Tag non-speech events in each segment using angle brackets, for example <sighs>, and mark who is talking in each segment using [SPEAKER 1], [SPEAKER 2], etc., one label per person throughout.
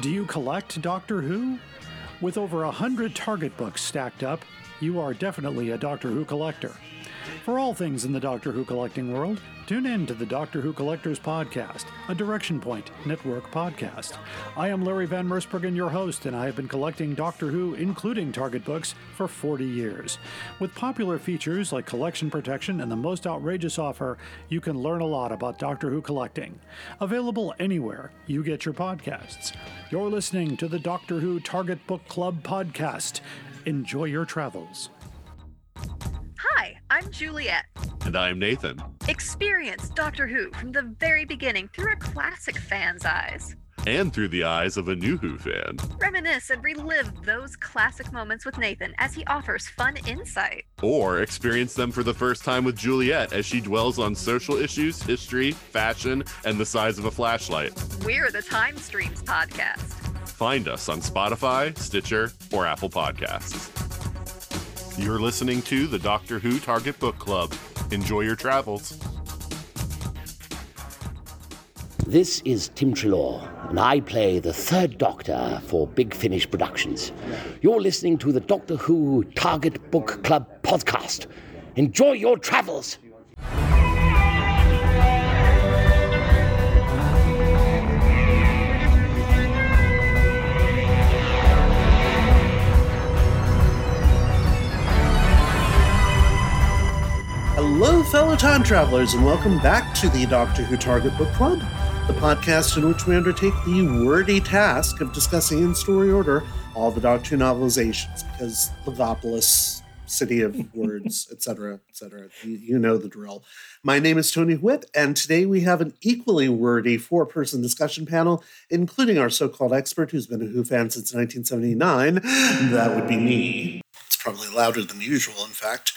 [SPEAKER 1] Do you collect Doctor Who? With over a hundred Target books stacked up, you are definitely a Doctor Who collector. For all things in the Doctor Who collecting world, tune in to the Doctor Who Collectors Podcast, a Direction Point Network podcast. I am Larry Van Mersbergen, your host, and I have been collecting Doctor Who, including Target books, for 40 years. With popular features like collection protection and the most outrageous offer, you can learn a lot about Doctor Who collecting. Available anywhere you get your podcasts. You're listening to the Doctor Who Target Book Club podcast. Enjoy your travels.
[SPEAKER 2] Hi, I'm Juliet.
[SPEAKER 3] And I'm Nathan.
[SPEAKER 2] Experience Doctor Who from the very beginning through a classic fan's eyes.
[SPEAKER 3] And through the eyes of a new Who fan.
[SPEAKER 2] Reminisce and relive those classic moments with Nathan as he offers fun insight.
[SPEAKER 3] Or experience them for the first time with Juliet as she dwells on social issues, history, fashion, and the size of a flashlight.
[SPEAKER 2] We're the Time Streams podcast.
[SPEAKER 3] Find us on Spotify, Stitcher, or Apple Podcasts. You're listening to the Doctor Who Target Book Club. Enjoy your travels.
[SPEAKER 4] This is Tim Treloar, and I play the third Doctor for Big Finish Productions. You're listening to the Doctor Who Target Book Club podcast. Enjoy your travels!
[SPEAKER 5] Hello, fellow time travelers, and welcome back to the Doctor Who Target Book Club, the podcast in which we undertake the wordy task of discussing in story order all the Doctor Who novelizations, because Logopolis, City of <laughs> Words, etc., etc. You, you know the drill. My name is Tony Whitt, and today we have an equally wordy four person discussion panel, including our so called expert who's been a Who fan since 1979. That would be me. It's probably louder than usual, in fact.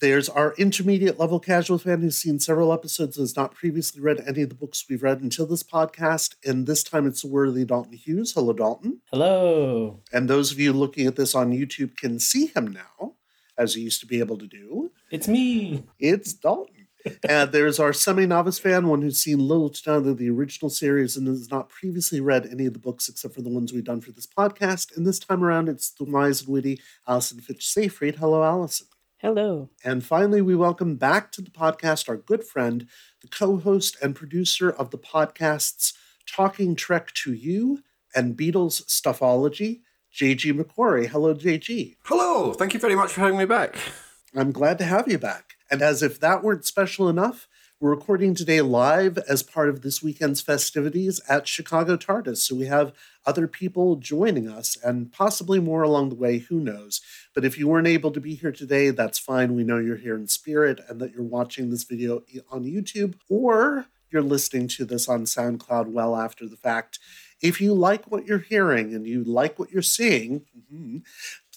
[SPEAKER 5] There's our intermediate level casual fan who's seen several episodes and has not previously read any of the books we've read until this podcast. And this time it's the worthy Dalton Hughes. Hello, Dalton.
[SPEAKER 6] Hello.
[SPEAKER 5] And those of you looking at this on YouTube can see him now, as he used to be able to do.
[SPEAKER 6] It's me.
[SPEAKER 5] It's Dalton. <laughs> and there's our semi novice fan, one who's seen little to none of the original series and has not previously read any of the books except for the ones we've done for this podcast. And this time around, it's the wise and witty Allison Fitch Seyfried. Hello, Alison.
[SPEAKER 7] Hello.
[SPEAKER 5] And finally, we welcome back to the podcast our good friend, the co host and producer of the podcasts Talking Trek to You and Beatles Stuffology, JG McQuarrie. Hello, JG.
[SPEAKER 8] Hello. Thank you very much for having me back.
[SPEAKER 5] I'm glad to have you back. And as if that weren't special enough, we're recording today live as part of this weekend's festivities at Chicago TARDIS. So we have other people joining us and possibly more along the way, who knows. But if you weren't able to be here today, that's fine. We know you're here in spirit and that you're watching this video on YouTube or you're listening to this on SoundCloud well after the fact. If you like what you're hearing and you like what you're seeing, mm-hmm,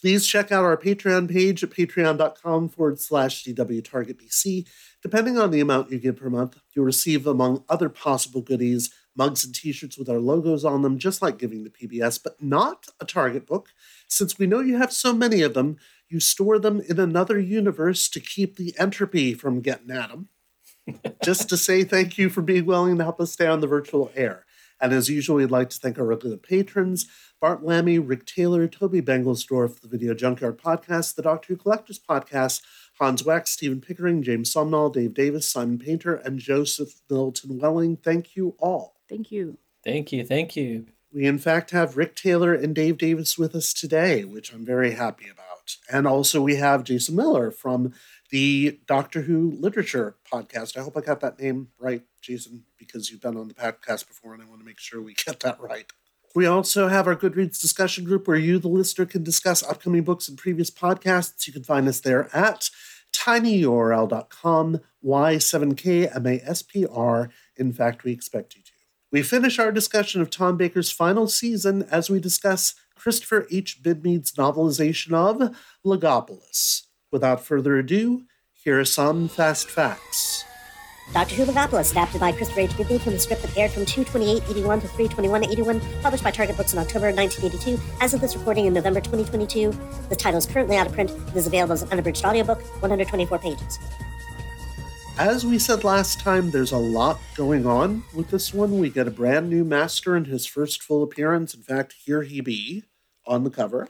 [SPEAKER 5] please check out our Patreon page at patreon.com forward slash DWTargetBC. Depending on the amount you give per month, you'll receive, among other possible goodies, mugs and t shirts with our logos on them, just like giving the PBS, but not a Target book. Since we know you have so many of them, you store them in another universe to keep the entropy from getting at them. <laughs> just to say thank you for being willing to help us stay on the virtual air. And as usual, we'd like to thank our regular patrons Bart Lammy, Rick Taylor, Toby Bengelsdorf, the Video Junkyard Podcast, the Doctor Who Collectors Podcast, Hans Wax, Stephen Pickering, James Somnall, Dave Davis, Simon Painter, and Joseph Milton Welling. Thank you all.
[SPEAKER 7] Thank you.
[SPEAKER 6] Thank you. Thank you.
[SPEAKER 5] We, in fact, have Rick Taylor and Dave Davis with us today, which I'm very happy about. And also, we have Jason Miller from the Doctor Who Literature Podcast. I hope I got that name right, Jason, because you've been on the podcast before, and I want to make sure we get that right. We also have our Goodreads discussion group where you, the listener, can discuss upcoming books and previous podcasts. You can find us there at tinyurl.com, Y7KMASPR. In fact, we expect you to. We finish our discussion of Tom Baker's final season as we discuss Christopher H. Bidmead's novelization of Logopolis. Without further ado, here are some fast facts.
[SPEAKER 9] Who Logopolis, adapted by Christopher H. Bidmead from the script that aired from 22881 to 32181, published by Target Books in October 1982. As of this recording in November 2022, the title is currently out of print. It is available as an unabridged audiobook, 124 pages.
[SPEAKER 5] As we said last time, there's a lot going on with this one. We get a brand new master in his first full appearance. In fact, here he be on the cover.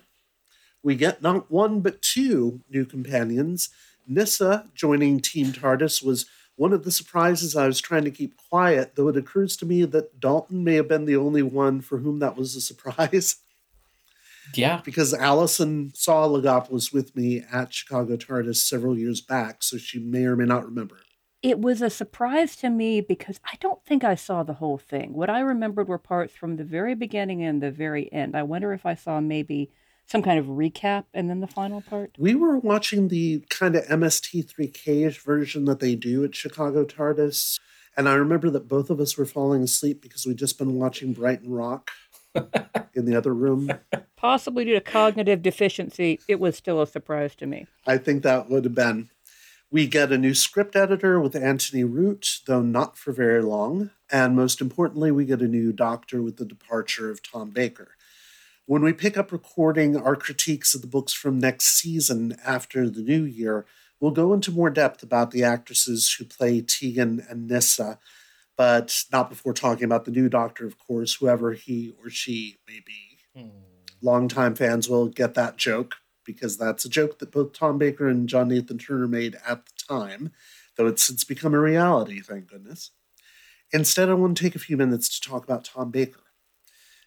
[SPEAKER 5] We get not one but two new companions. Nyssa joining Team TARDIS was one of the surprises I was trying to keep quiet, though it occurs to me that Dalton may have been the only one for whom that was a surprise. <laughs>
[SPEAKER 6] Yeah.
[SPEAKER 5] because Allison saw Logopolis with me at Chicago TARDIS several years back, so she may or may not remember.
[SPEAKER 7] It was a surprise to me because I don't think I saw the whole thing. What I remembered were parts from the very beginning and the very end. I wonder if I saw maybe some kind of recap and then the final part.
[SPEAKER 5] We were watching the kind of MST3K version that they do at Chicago TARDIS, and I remember that both of us were falling asleep because we'd just been watching Brighton Rock <laughs> in the other room.
[SPEAKER 7] Possibly due to cognitive deficiency, it was still a surprise to me.
[SPEAKER 5] I think that would have been. We get a new script editor with Antony Root, though not for very long. And most importantly, we get a new doctor with the departure of Tom Baker. When we pick up recording our critiques of the books from next season after the new year, we'll go into more depth about the actresses who play Tegan and Nyssa, but not before talking about the new doctor, of course, whoever he or she may be. Hmm. Longtime fans will get that joke because that's a joke that both Tom Baker and John Nathan Turner made at the time, though it's since become a reality, thank goodness. Instead, I want to take a few minutes to talk about Tom Baker.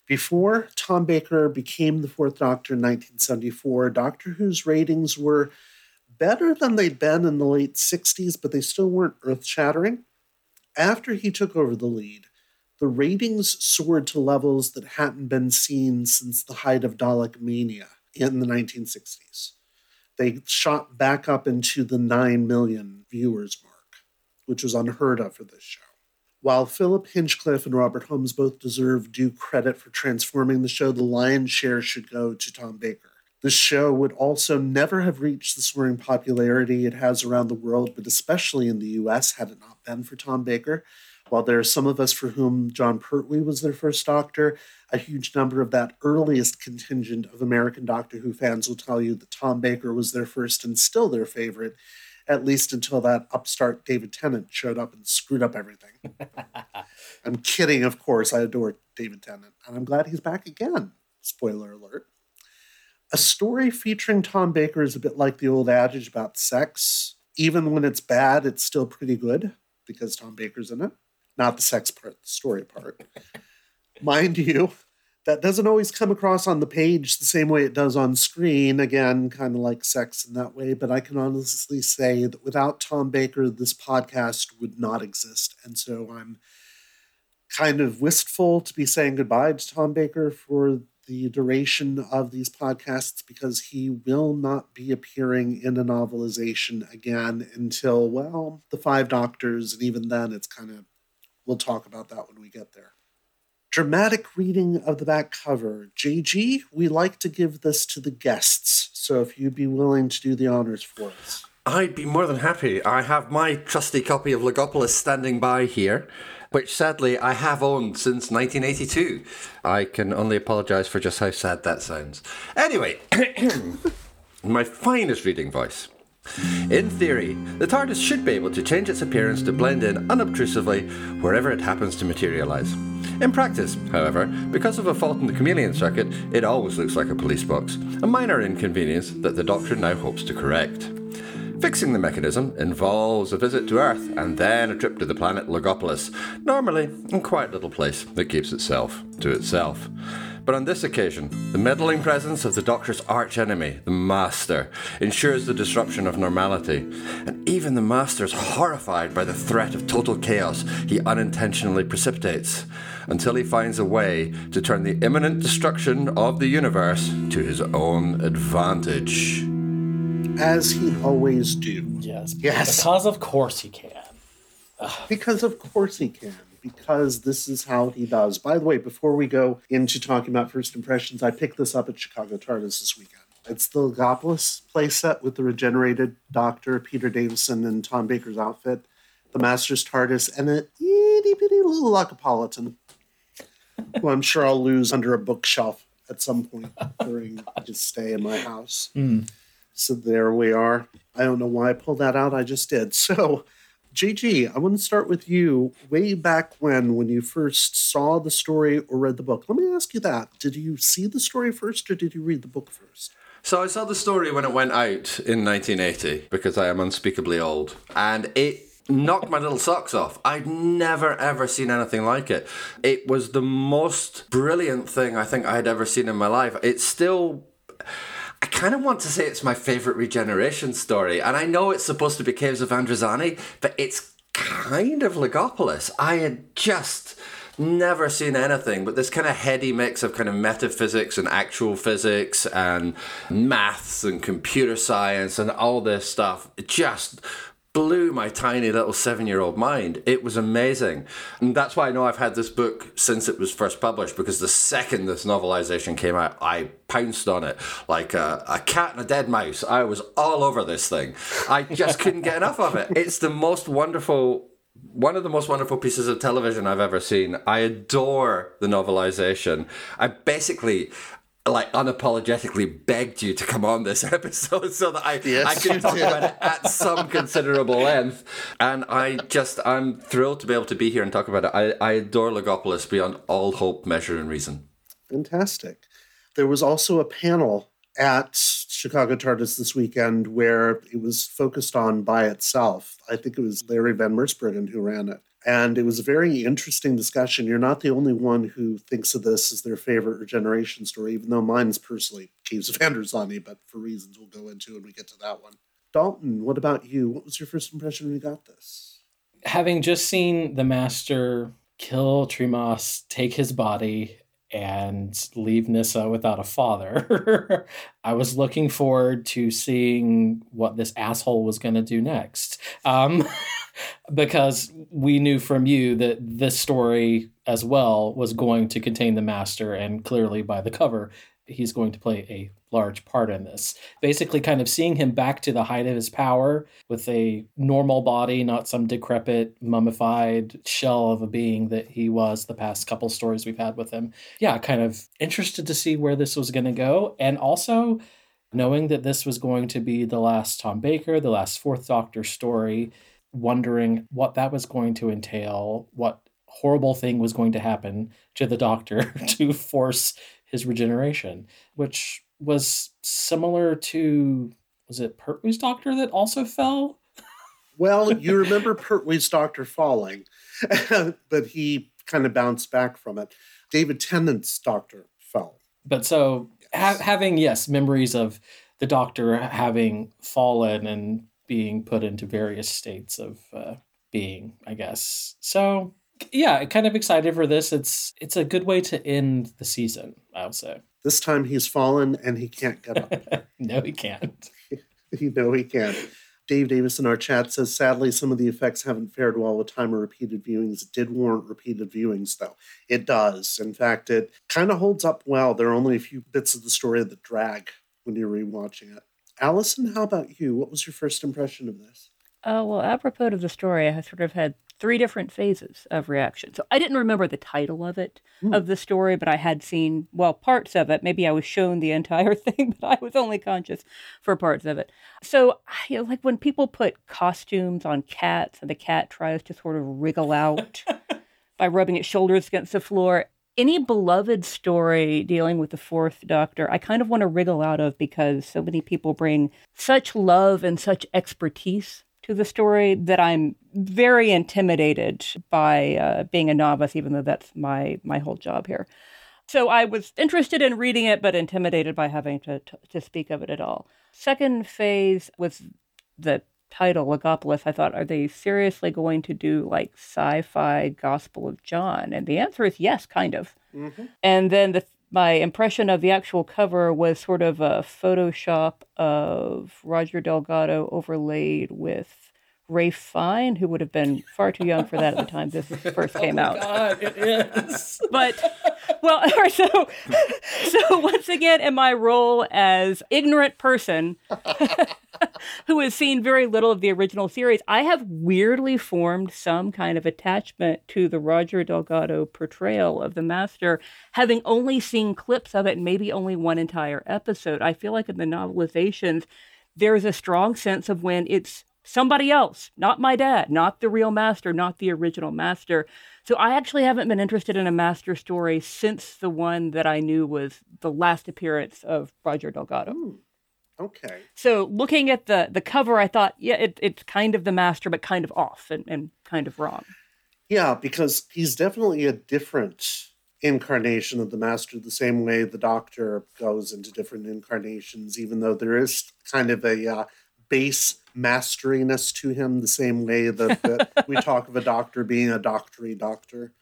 [SPEAKER 5] Before Tom Baker became the Fourth Doctor in 1974, Doctor Who's ratings were better than they'd been in the late 60s, but they still weren't earth shattering. After he took over the lead, the ratings soared to levels that hadn't been seen since the height of Dalek mania in the 1960s. They shot back up into the 9 million viewers mark, which was unheard of for this show. While Philip Hinchcliffe and Robert Holmes both deserve due credit for transforming the show, the lion's share should go to Tom Baker. The show would also never have reached the soaring popularity it has around the world, but especially in the US, had it not been for Tom Baker. While there are some of us for whom Jon Pertwee was their first Doctor, a huge number of that earliest contingent of American Doctor Who fans will tell you that Tom Baker was their first and still their favorite, at least until that upstart David Tennant showed up and screwed up everything. <laughs> I'm kidding, of course. I adore David Tennant, and I'm glad he's back again. Spoiler alert. A story featuring Tom Baker is a bit like the old adage about sex. Even when it's bad, it's still pretty good because Tom Baker's in it. Not the sex part, the story part. <laughs> Mind you, that doesn't always come across on the page the same way it does on screen. Again, kind of like sex in that way. But I can honestly say that without Tom Baker, this podcast would not exist. And so I'm kind of wistful to be saying goodbye to Tom Baker for the duration of these podcasts because he will not be appearing in a novelization again until, well, the Five Doctors. And even then, it's kind of, we'll talk about that when we get there. Dramatic reading of the back cover. JG, we like to give this to the guests. So if you'd be willing to do the honors for us.
[SPEAKER 8] I'd be more than happy. I have my trusty copy of Logopolis standing by here, which sadly I have owned since 1982. I can only apologise for just how sad that sounds. Anyway, <coughs> my finest reading voice. In theory, the TARDIS should be able to change its appearance to blend in unobtrusively wherever it happens to materialise. In practice, however, because of a fault in the chameleon circuit, it always looks like a police box, a minor inconvenience that the Doctor now hopes to correct. Fixing the mechanism involves a visit to Earth and then a trip to the planet Logopolis, normally a quiet little place that keeps itself to itself. But on this occasion, the meddling presence of the Doctor's archenemy, the Master, ensures the disruption of normality, and even the Master is horrified by the threat of total chaos he unintentionally precipitates, until he finds a way to turn the imminent destruction of the universe to his own advantage.
[SPEAKER 5] As he always do.
[SPEAKER 6] Yes.
[SPEAKER 5] Yes.
[SPEAKER 6] Because of course he can.
[SPEAKER 5] Because of course he can. Because this is how he does. By the way, before we go into talking about first impressions, I picked this up at Chicago TARDIS this weekend. It's the Logopolis playset with the regenerated Doctor, Peter Davison, and Tom Baker's outfit, the Master's TARDIS, and an itty bitty little Logopolitan, who I'm sure I'll lose under a bookshelf at some point during <laughs> his stay in my house. Hmm. So there we are. I don't know why I pulled that out. I just did. So JG, I want to start with you. Way back when, when you first saw the story or read the book, let me ask you that. Did you see the story first or did you read the book first?
[SPEAKER 8] So I saw the story when it went out in 1980 because I am unspeakably old, and it knocked my little socks off. I'd never ever seen anything like it. It was the most brilliant thing I think I had ever seen in my life. It's still I kind of want to say it's my favorite regeneration story, and I know it's supposed to be Caves of Androzani, but it's kind of Logopolis. I had just never seen anything but this kind of heady mix of kind of metaphysics and actual physics and maths and computer science and all this stuff. Just blew my tiny little seven year old mind. It was amazing. And that's why I know I've had this book since it was first published because the second this novelization came out, I pounced on it like a, a cat and a dead mouse. I was all over this thing. I just couldn't get enough of it. It's the most wonderful one of the most wonderful pieces of television I've ever seen. I adore the novelization. I basically like unapologetically begged you to come on this <laughs> episode so that I,
[SPEAKER 5] Yes,
[SPEAKER 8] I could talk
[SPEAKER 5] did.
[SPEAKER 8] about it at some considerable length. And I just I'm thrilled to be able to be here and talk about it. I, I adore Logopolis beyond all hope, measure, and reason.
[SPEAKER 5] Fantastic. There was also a panel at Chicago TARDIS this weekend where it was focused on by itself. I think it was Larry Van Mersbergen who ran it. And it was a very interesting discussion. You're not the only one who thinks of this as their favorite regeneration story, even though mine's personally Caves of Androzani, but for reasons we'll go into when we get to that one. Dalton, what about you? What was your first impression when you got this?
[SPEAKER 6] Having just seen the master kill Tremas, take his body, and leave Nyssa without a father, <laughs> I was looking forward to seeing what this asshole was going to do next. Um, <laughs> because we knew from you that this story as well was going to contain the master, and clearly by the cover, he's going to play a large part in this. Basically, kind of seeing him back to the height of his power with a normal body, not some decrepit, mummified shell of a being that he was the past couple stories we've had with him. Yeah, kind of interested to see where this was going to go. And also, knowing that this was going to be the last Tom Baker, the last Fourth Doctor story, wondering what that was going to entail, what horrible thing was going to happen to the Doctor <laughs> to force his regeneration, which was similar to was it Pertwee's Doctor that also fell?
[SPEAKER 5] Well, <laughs> you remember Pertwee's Doctor falling, <laughs> but he kind of bounced back from it. David Tennant's Doctor fell.
[SPEAKER 6] But so ha- having yes memories of the Doctor having fallen and being put into various states of uh, being, I guess. So yeah, kind of excited for this. It's it's a good way to end the season. I would say.
[SPEAKER 5] This time he's fallen and he can't get up. <laughs>
[SPEAKER 6] no, he can't. <laughs>
[SPEAKER 5] you know he can't. Dave Davis in our chat says, sadly, some of the effects haven't fared well with time or repeated viewings. It did warrant repeated viewings, though. It does. In fact, it kind of holds up well. There are only a few bits of the story that drag when you're rewatching it. Allison, how about you? What was your first impression of this?
[SPEAKER 7] Uh, well, apropos of the story, I sort of had three different phases of reaction. So I didn't remember the title of it, of the story, but I had seen, well, parts of it. Maybe I was shown the entire <laughs> thing, but I was only conscious for parts of it. So, you know, like when people put costumes on cats and the cat tries to sort of wriggle out <laughs> by rubbing its shoulders against the floor. Any beloved story dealing with the fourth doctor, I kind of want to wriggle out of because so many people bring such love and such expertise to the story that I'm very intimidated by uh, being a novice, even though that's my my whole job here. So I was interested in reading it, but intimidated by having to to, to speak of it at all. Second phase was the title Logopolis. I thought, are they seriously going to do like sci-fi Gospel of John? And the answer is yes, kind of. Mm-hmm. And then the my impression of the actual cover was sort of a Photoshop of Roger Delgado overlaid with Ralph Fiennes, who would have been far too young for that at the time this first <laughs> oh came out.
[SPEAKER 6] God, it is. <laughs>
[SPEAKER 7] But well, all right, <laughs> so so once again, in my role as ignorant person who has seen very little of the original series, I have weirdly formed some kind of attachment to the Roger Delgado portrayal of the Master, having only seen clips of it and maybe only one entire episode. I feel like in the novelizations, there's a strong sense of when it's somebody else, not my dad, not the real master, not the original master. So I actually haven't been interested in a master story since the one that I knew was the last appearance of Roger Delgado.
[SPEAKER 5] Okay.
[SPEAKER 7] So looking at the the cover, I thought, yeah, it, it's kind of the master, but kind of off and, and kind of wrong.
[SPEAKER 5] Yeah, because he's definitely a different incarnation of the master, the same way the doctor goes into different incarnations, even though there is kind of a uh, base masteriness to him, the same way that, that we <laughs> talk of a doctor being a doctory doctor.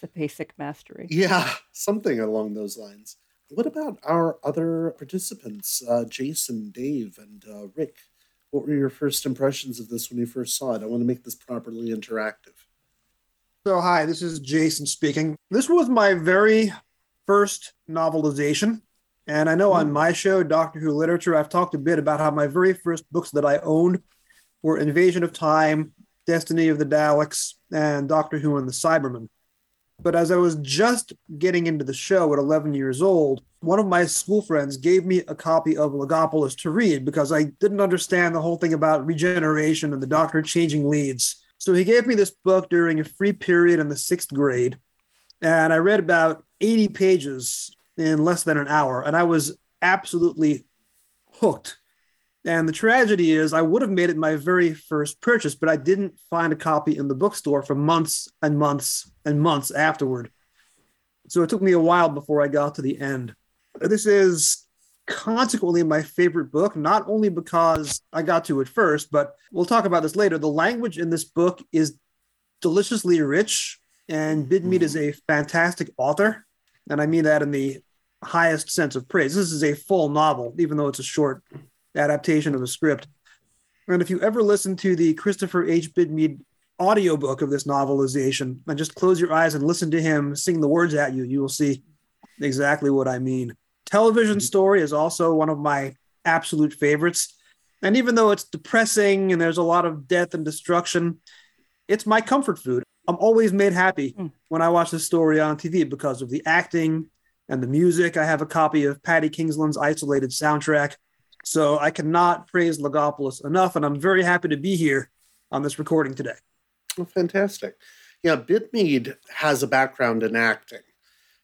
[SPEAKER 7] The basic mastery.
[SPEAKER 5] Yeah, something along those lines. What about our other participants, uh, Jason, Dave, and uh, Rick? What were your first impressions of this when you first saw it? I want to make this properly interactive.
[SPEAKER 10] So, hi, this is Jason speaking. This was my very first novelization. And I know on hmm. my show, Doctor Who Literature, I've talked a bit about how my very first books that I owned were Invasion of Time, Destiny of the Daleks, and Doctor Who and the Cybermen. But as I was just getting into the show at 11 years old, one of my school friends gave me a copy of Logopolis to read because I didn't understand the whole thing about regeneration and the doctor changing leads. So he gave me this book during a free period in the sixth grade. And I read about 80 pages in less than an hour. And I was absolutely hooked. And the tragedy is, I would have made it my very first purchase, but I didn't find a copy in the bookstore for months and months and months afterward. So it took me a while before I got to the end. This is consequently my favorite book, not only because I got to it first, but we'll talk about this later. The language in this book is deliciously rich, and Bidmead is mm. a fantastic author. And I mean that in the highest sense of praise. This is a full novel, even though it's a short adaptation of a script. And if you ever listen to the Christopher H. Bidmead audiobook of this novelization and just close your eyes and listen to him sing the words at you, you will see exactly what I mean. Television mm-hmm. Story is also one of my absolute favorites. And even though it's depressing and there's a lot of death and destruction, it's my comfort food. I'm always made happy mm. when I watch this story on TV because of the acting and the music. I have a copy of Paddy Kingsland's isolated soundtrack. So I cannot praise Logopolis enough, and I'm very happy to be here on this recording today.
[SPEAKER 5] Oh, fantastic. Yeah, Bidmead has a background in acting.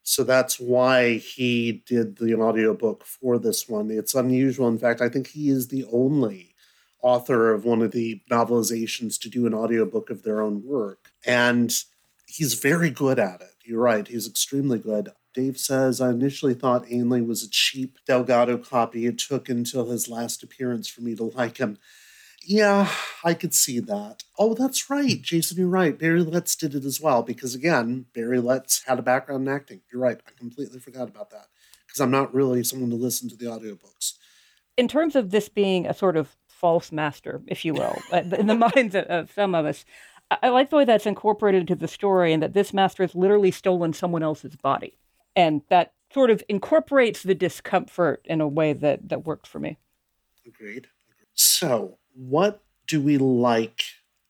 [SPEAKER 5] So that's why he did the audiobook for this one. It's unusual. In fact, I think he is the only author of one of the novelizations to do an audiobook of their own work. And he's very good at it. You're right. He's extremely good. Dave says, I initially thought Ainley was a cheap Delgado copy. It took until his last appearance for me to like him. Yeah, I could see that. Oh, that's right. Jason, you're right. Barry Letts did it as well because, again, Barry Letts had a background in acting. You're right. I completely forgot about that because I'm not really someone to listen to the audiobooks.
[SPEAKER 7] In terms of this being a sort of false master, if you will, uh, in the <laughs> minds of, some of us, I like the way that's incorporated into the story and that this master has literally stolen someone else's body. And that sort of incorporates the discomfort in a way that, that worked for me.
[SPEAKER 5] Agreed. So, what do we like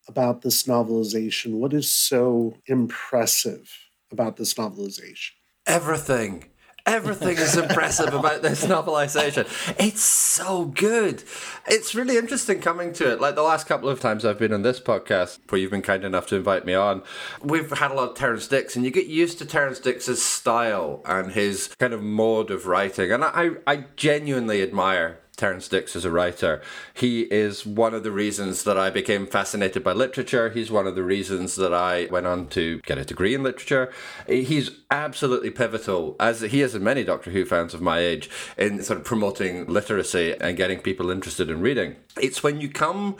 [SPEAKER 5] about this novelization? What is so impressive about this novelization?
[SPEAKER 8] Everything. Everything is impressive about this novelization. It's so good. It's really interesting coming to it. Like the last couple of times I've been on this podcast, where you've been kind enough to invite me on, we've had a lot of Terrance Dicks, and you get used to Terrance Dicks's style and his kind of mode of writing. And I, I genuinely admire Terrance Dicks as a writer. He is one of the reasons that I became fascinated by literature. He's one of the reasons that I went on to get a degree in literature. He's absolutely pivotal, as he is in many Doctor Who fans of my age, in sort of promoting literacy and getting people interested in reading. It's when you come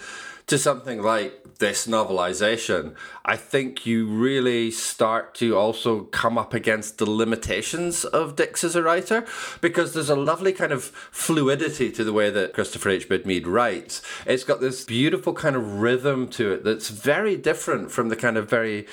[SPEAKER 8] to something like this novelization, I think you really start to also come up against the limitations of Dicks as a writer because there's a lovely kind of fluidity to the way that Christopher H. Bidmead writes. It's got this beautiful kind of rhythm to it that's very different from the kind of very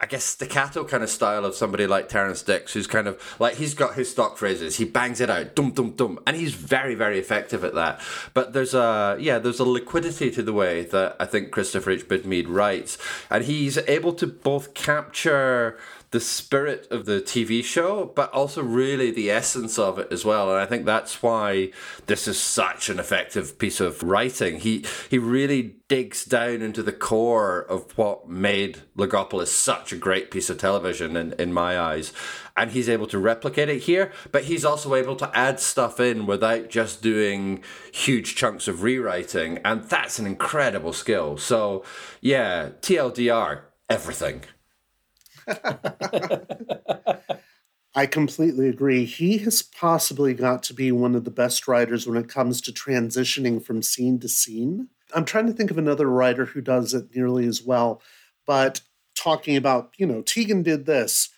[SPEAKER 8] I guess staccato kind of style of somebody like Terrance Dicks, who's kind of like he's got his stock phrases, he bangs it out, dum dum dum, and he's very very effective at that. But there's a yeah, there's a liquidity to the way that I think Christopher H. Bidmead writes, and he's able to both capture the spirit of the TV show, but also really the essence of it as well. And I think that's why this is such an effective piece of writing. He he really digs down into the core of what made Logopolis such a great piece of television in, in my eyes. And he's able to replicate it here, but he's also able to add stuff in without just doing huge chunks of rewriting. And that's an incredible skill. So, yeah, TLDR, everything.
[SPEAKER 5] I completely agree. He has possibly got to be one of the best writers when it comes to transitioning from scene to scene. I'm trying to think of another writer who does it nearly as well, but talking about, you know, Tegan did this.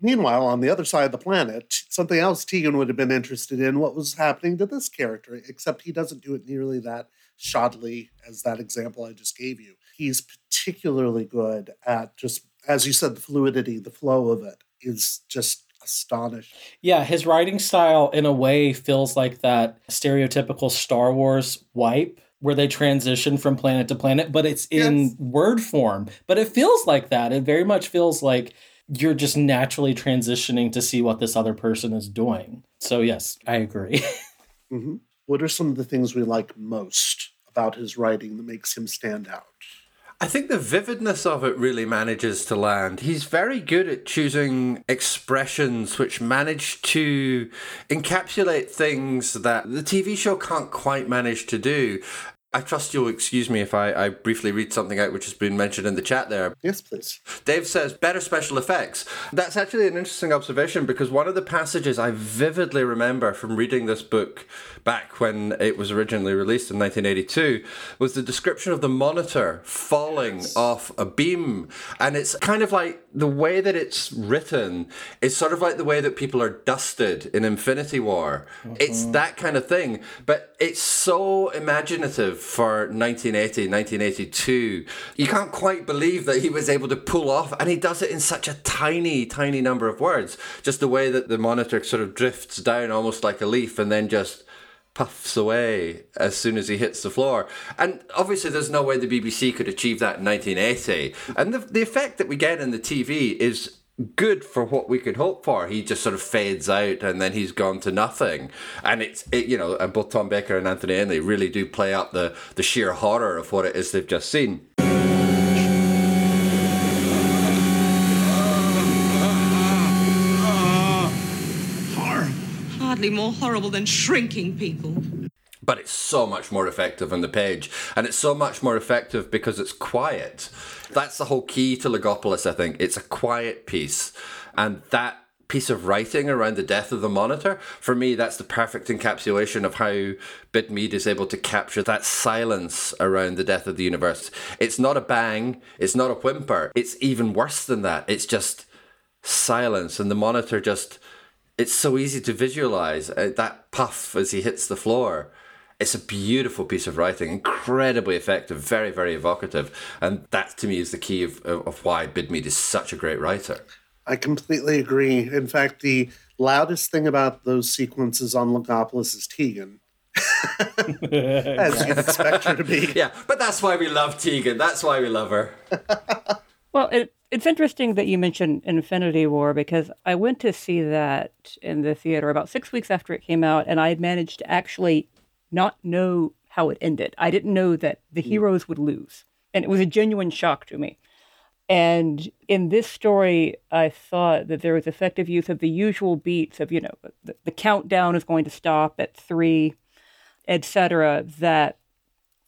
[SPEAKER 5] Meanwhile, on the other side of the planet, something else Tegan would have been interested in what was happening to this character, except he doesn't do it nearly that shoddily as that example I just gave you. He's particularly good at just, as you said, the fluidity, the flow of it is just astonishing.
[SPEAKER 6] Yeah, his writing style, in a way, feels like that stereotypical Star Wars wipe where they transition from planet to planet, but it's in
[SPEAKER 5] Yes.
[SPEAKER 6] word form. But it feels like that. It very much feels like you're just naturally transitioning to see what this other person is doing. So, yes, I agree. <laughs>
[SPEAKER 5] hmm What are some of the things we like most about his writing that makes him stand out?
[SPEAKER 8] I think the vividness of it really manages to land. He's very good at choosing expressions which manage to encapsulate things that the TV show can't quite manage to do. I trust you'll excuse me if I, I briefly read something out which has been mentioned in the chat there.
[SPEAKER 5] Yes, please.
[SPEAKER 8] Dave says better special effects. That's actually an interesting observation because one of the passages I vividly remember from reading this book back when it was originally released in 1982 was the description of the monitor falling off a beam. And it's kind of like the way that it's written is sort of like the way that people are dusted in Infinity War. It's uh-huh. that kind of thing, but it's so imaginative for 1980, 1982. You can't quite believe that he was able to pull off, and he does it in such a tiny, tiny number of words. Just the way that the monitor sort of drifts down almost like a leaf and then just puffs away as soon as he hits the floor. And obviously, there's no way the BBC could achieve that in 1980. And the, the effect that we get in the TV is good for what we could hope for. He just sort of fades out and then he's gone to nothing. And it's, it, you know, and both Tom Baker and Anthony Ainley really do play up the, the sheer horror of what it is they've just seen.
[SPEAKER 11] Hardly more horrible than shrinking people.
[SPEAKER 8] but it's so much more effective on the page. And it's so much more effective because it's quiet. That's the whole key to logopolis i think. It's a quiet piece. And that piece of writing around the death of the monitor for me that's the perfect encapsulation of how bidmead is able to capture that silence around the death of the universe. It's not a bang. It's not a whimper. It's even worse than that. It's just silence. And the monitor just it's so easy to visualize uh, that puff as he hits the floor it's a beautiful piece of writing incredibly effective very very evocative and that to me is the key of, of, of why bidmead is such a great writer
[SPEAKER 5] I completely agree. In fact, the loudest thing about those sequences on Logopolis is Tegan. <laughs> As you'd expect her to be. <laughs>
[SPEAKER 8] yeah but that's why we love tegan that's why we love her
[SPEAKER 7] Well, it, it's interesting that you mentioned Infinity War because I went to see that in the theater about six weeks after it came out, and I had managed to actually not know how it ended. I didn't know that the hmm. heroes would lose, and it was a genuine shock to me. And in this story, I thought that there was effective use of the usual beats of, you know, the, the countdown is going to stop at three, etc. That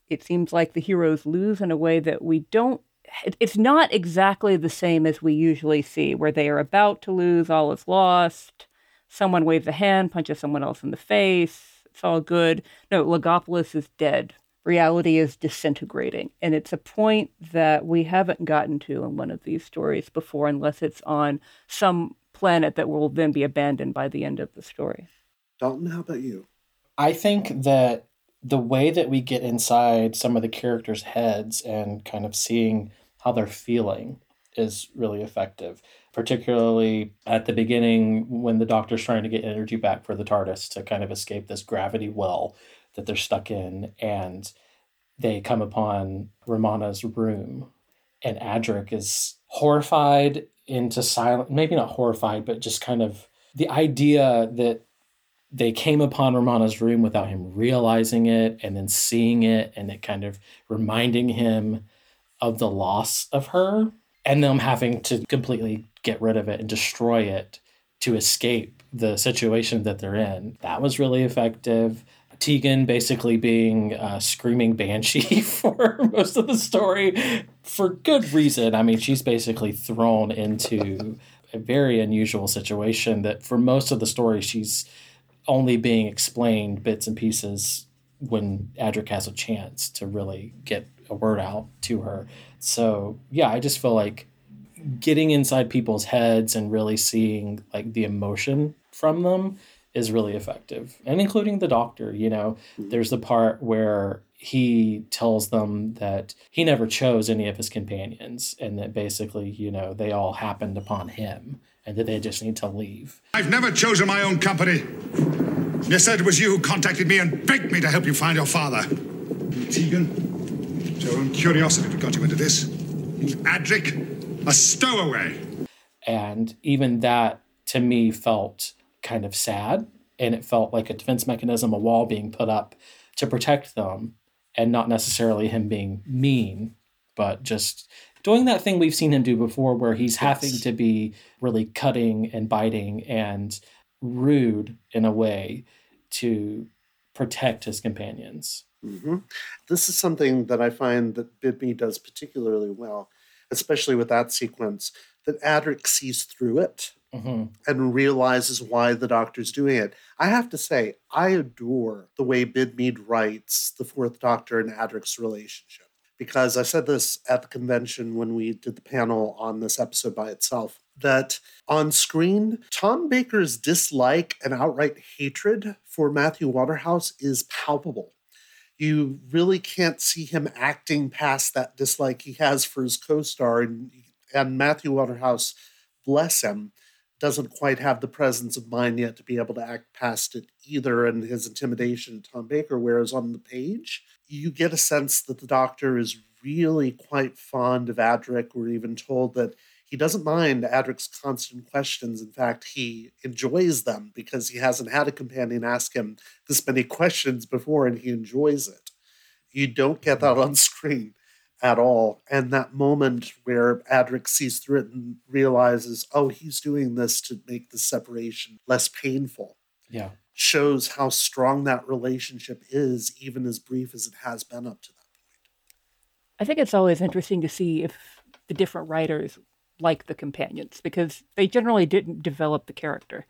[SPEAKER 7] it seems like the heroes lose in a way that we don't it- it's not exactly the same as we usually see where they are about to lose all is lost someone waves a hand punches someone else in the face it's all good. No logopolis is dead. Reality is disintegrating. And it's a point that we haven't gotten to in one of these stories before unless it's on some planet that will then be abandoned by the end of the story.
[SPEAKER 5] Dalton, how about you?
[SPEAKER 6] I think that the way that we get inside some of the characters' heads and kind of seeing how they're feeling is really effective. Particularly at the beginning when the doctor's trying to get energy back for the TARDIS to kind of escape this gravity well that they're stuck in, and they come upon Romana's room, and Adric is horrified into silence. Maybe not horrified, but just kind of the idea that they came upon Romana's room without him realizing it and then seeing it and it kind of reminding him of the loss of her and them having to completely get rid of it and destroy it to escape the situation that they're in. That was really effective. Tegan basically being a screaming banshee <laughs> for most of the story for good reason. I mean, she's basically thrown into a very unusual situation that for most of the story she's only being explained bits and pieces when Adric has a chance to really get a word out to her. So, yeah, I just feel like getting inside people's heads and really seeing like the emotion from them is really effective. And including the doctor, you know, mm-hmm. there's the part where he tells them that he never chose any of his companions and that basically, you know, they all happened upon him and that they just need to leave.
[SPEAKER 12] I've never chosen my own company. You said it was you who contacted me and begged me to help you find your father. Tegan, it's your own curiosity that got you into this. Adric, a stowaway.
[SPEAKER 6] And even that to me felt kind of sad. And it felt like a defense mechanism, a wall being put up to protect them, and not necessarily him being mean, but just doing that thing we've seen him do before where he's having to be really cutting and biting and rude in a way to protect his companions.
[SPEAKER 5] hmm This is something that I find that Bidmead does particularly well, especially with that sequence, that Adric sees through it
[SPEAKER 6] Mhm.
[SPEAKER 5] and realizes why the doctor's doing it. I have to say, I adore the way Bidmead writes the Fourth Doctor and Adric's relationship. Because I said this at the convention when we did the panel on this episode by itself that on screen, Tom Baker's dislike and outright hatred for Matthew Waterhouse is palpable. You really can't see him acting past that dislike he has for his co-star and and Matthew Waterhouse bless him doesn't quite have the presence of mind yet to be able to act past it either and his intimidation of Tom Baker whereas on the page you get a sense that the doctor is really quite fond of Adric we're even told that he doesn't mind Adric's constant questions. In fact, he enjoys them because he hasn't had a companion ask him this many questions before and he enjoys it. You don't get that on screen at all. And that moment where Adric sees through it and realizes, oh, he's doing this to make the separation less painful
[SPEAKER 6] Yeah.
[SPEAKER 5] Shows how strong that relationship is, even as brief as it has been up to that. Point.
[SPEAKER 7] I think it's always interesting to see if the different writers like the companions because they generally didn't develop the character.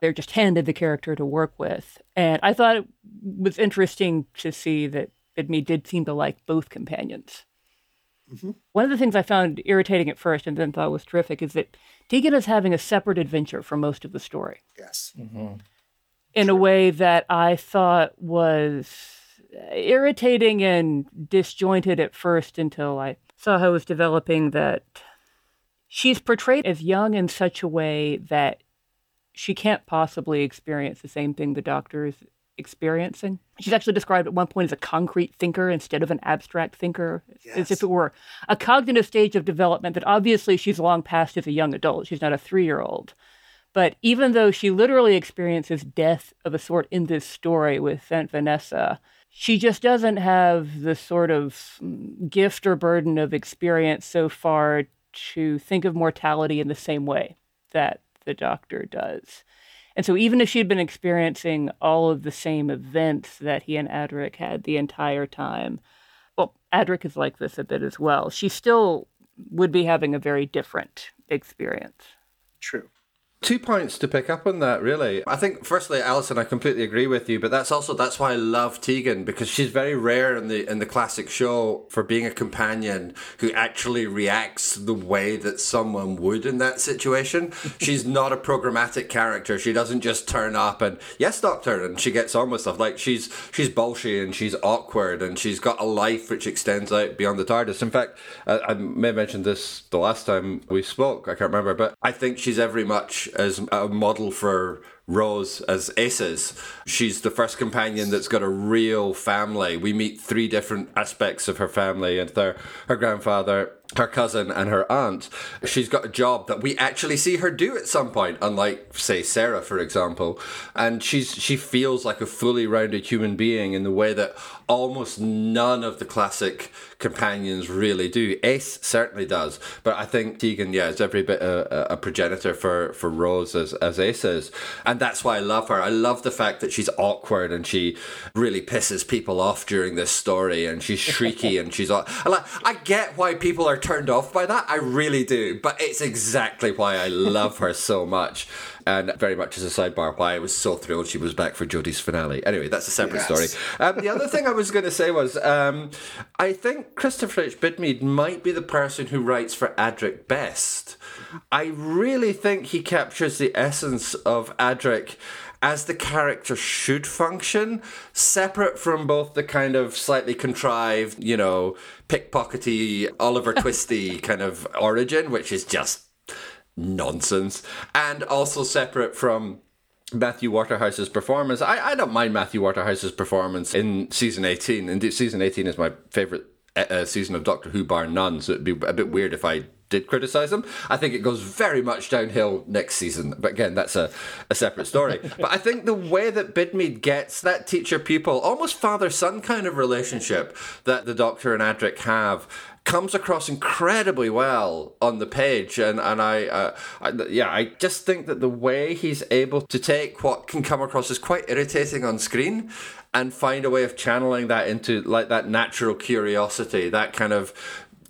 [SPEAKER 7] They're just handed the character to work with. And I thought it was interesting to see that Bidmead did seem to like both companions. Mm-hmm. One of the things I found irritating at first and then thought was terrific is that Tegan is having a separate adventure for most of the story
[SPEAKER 5] Yes. Mm-hmm.
[SPEAKER 7] In a way that I thought was irritating and disjointed at first until I saw how it was developing that she's portrayed as young in such a way that she can't possibly experience the same thing the doctor is experiencing. She's actually described at one point as a concrete thinker instead of an abstract thinker, yes. as if it were a cognitive stage of development that obviously she's long past as a young adult. She's not a three year old. But even though she literally experiences death of a sort in this story with Saint Vanessa, she just doesn't have the sort of mm, gift or burden of experience so far to think of mortality in the same way that the doctor does. And so, even if she'd been experiencing all of the same events that he and Adric had the entire time, well, Adric is like this a bit as well, she still would be having a very different experience.
[SPEAKER 5] True.
[SPEAKER 8] Two points to pick up on that, really. I think, firstly, Alison, I completely agree with you, but that's also that's why I love Tegan because she's very rare in the in the classic show for being a companion who actually reacts the way that someone would in that situation. <laughs> she's not a programmatic character. She doesn't just turn up and yes, doctor, and she gets on with stuff. Like she's she's bolshy and she's awkward and she's got a life which extends out beyond the TARDIS. In fact, I, I may have mentioned this the last time we spoke. I can't remember, but I think she's every much as a model for Rose as Aces. She's the first companion that's got a real family. We meet three different aspects of her family and their her grandfather her cousin and her aunt, she's got a job that we actually see her do at some point, unlike say Sarah, for example. And she's she feels like a fully rounded human being in the way that almost none of the classic companions really do. Ace certainly does, but I think Tegan, yeah, is every bit a, a progenitor for, for Rose as, as Ace is. And that's why I love her. I love the fact that she's awkward and she really pisses people off during this story and she's shrieky and she's. I like, I get why people are turned off by that. I really do. But it's exactly why I love her so <laughs> much. And very much as a sidebar, why I was so thrilled she was back for Jodie's finale. Anyway, that's a separate
[SPEAKER 5] Yes.
[SPEAKER 8] story. Um, the other thing I was going to say was um, I think Christopher H. Bidmead might be the person who writes for Adric best. I really think he captures the essence of Adric as the character should function, separate from both the kind of slightly contrived, you know, pickpockety, Oliver <laughs> Twisty kind of origin, which is just nonsense, and also separate from Matthew Waterhouse's performance. I, I don't mind Matthew Waterhouse's performance in season 18. Indeed, season 18 is my favourite uh, uh, season of Doctor Who, bar none, so it'd be a bit weird if I did criticise him. I think it goes very much downhill next season, but again, that's a, a separate story. <laughs> but I think the way that Bidmead gets that teacher pupil, almost father son kind of relationship that the Doctor and Adric have, comes across incredibly well on the page and and I, uh, I yeah I just think that the way he's able to take what can come across as quite irritating on screen and find a way of channeling that into like that natural curiosity that kind of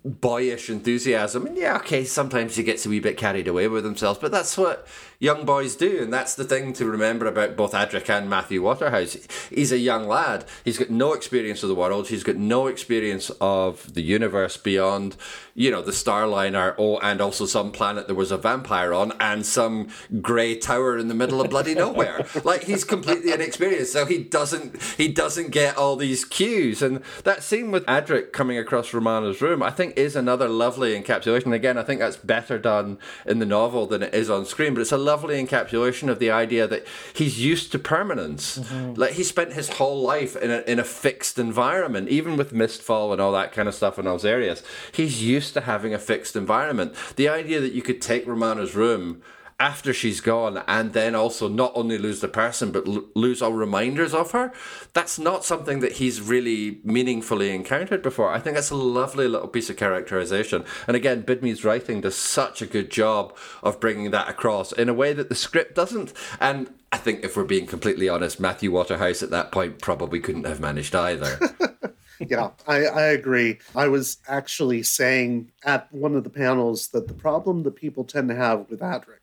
[SPEAKER 8] boyish enthusiasm. And yeah okay sometimes he gets a wee bit carried away with themselves but that's what young boys do and that's the thing to remember about both Adric and Matthew Waterhouse. He's a young lad. He's got no experience of the world. He's got no experience of the universe beyond you know the Starliner oh and also some planet there was a vampire on and some grey tower in the middle of bloody nowhere. <laughs> Like he's completely inexperienced so he doesn't he doesn't get all these cues. And that scene with Adric coming across Romana's room I think is another lovely encapsulation. Again I think that's better done in the novel than it is on screen but it's a lovely encapsulation of the idea that he's used to permanence. Mm-hmm. Like he spent his whole life in a, in a fixed environment even with Mistfall and all that kind of stuff in those areas he's used to having a fixed environment. The idea that you could take Romana's room after she's gone and then also not only lose the person but l- lose all reminders of her. That's not something that he's really meaningfully encountered before. I think that's a lovely little piece of characterization. And again bidmead's writing does such a good job of bringing that across in a way that the script doesn't. And i think if we're being completely honest matthew waterhouse at that point probably couldn't have managed either. <laughs>
[SPEAKER 5] Yeah, I, I agree. I was actually saying at one of the panels that the problem that people tend to have with Adric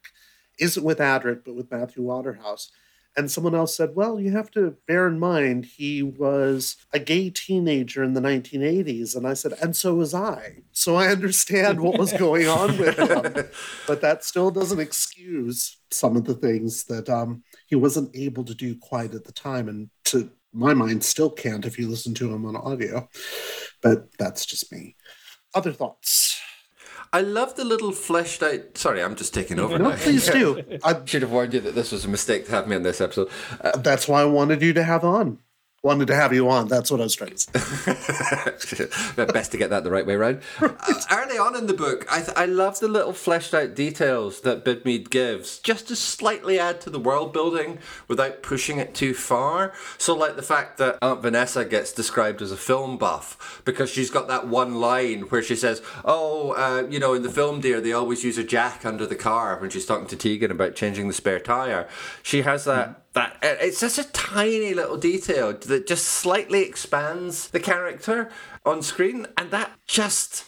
[SPEAKER 5] isn't with Adric, but with Matthew Waterhouse. And someone else said, well, you have to bear in mind he was a gay teenager in the 1980s. And I said, and so was I. So I understand what was going on with him. <laughs> but that still doesn't excuse some of the things that um, he wasn't able to do quite at the time. And to my mind, still can't if you listen to him on audio. But that's just me. Other thoughts?
[SPEAKER 8] I love the little fleshed out. Sorry, I'm just taking over.
[SPEAKER 5] No,
[SPEAKER 8] now.
[SPEAKER 5] please do. <laughs>
[SPEAKER 8] I should have warned you that this was a mistake to have me on this episode. Uh,
[SPEAKER 5] That's why I wanted you to have on. Wanted to have you on. That's what I was trying to say. <laughs>
[SPEAKER 8] Best to get that the right way around. Uh, early on in the book, I, th- I love the little fleshed out details that Bidmead gives, just to slightly add to the world building without pushing it too far. So, like the fact that Aunt Vanessa gets described as a film buff because she's got that one line where she says, "Oh, uh, you know, in the film, dear, they always use a jack under the car when she's talking to Tegan about changing the spare tire." She has that that uh, it's just a tiny little detail that just slightly expands the character on screen and that just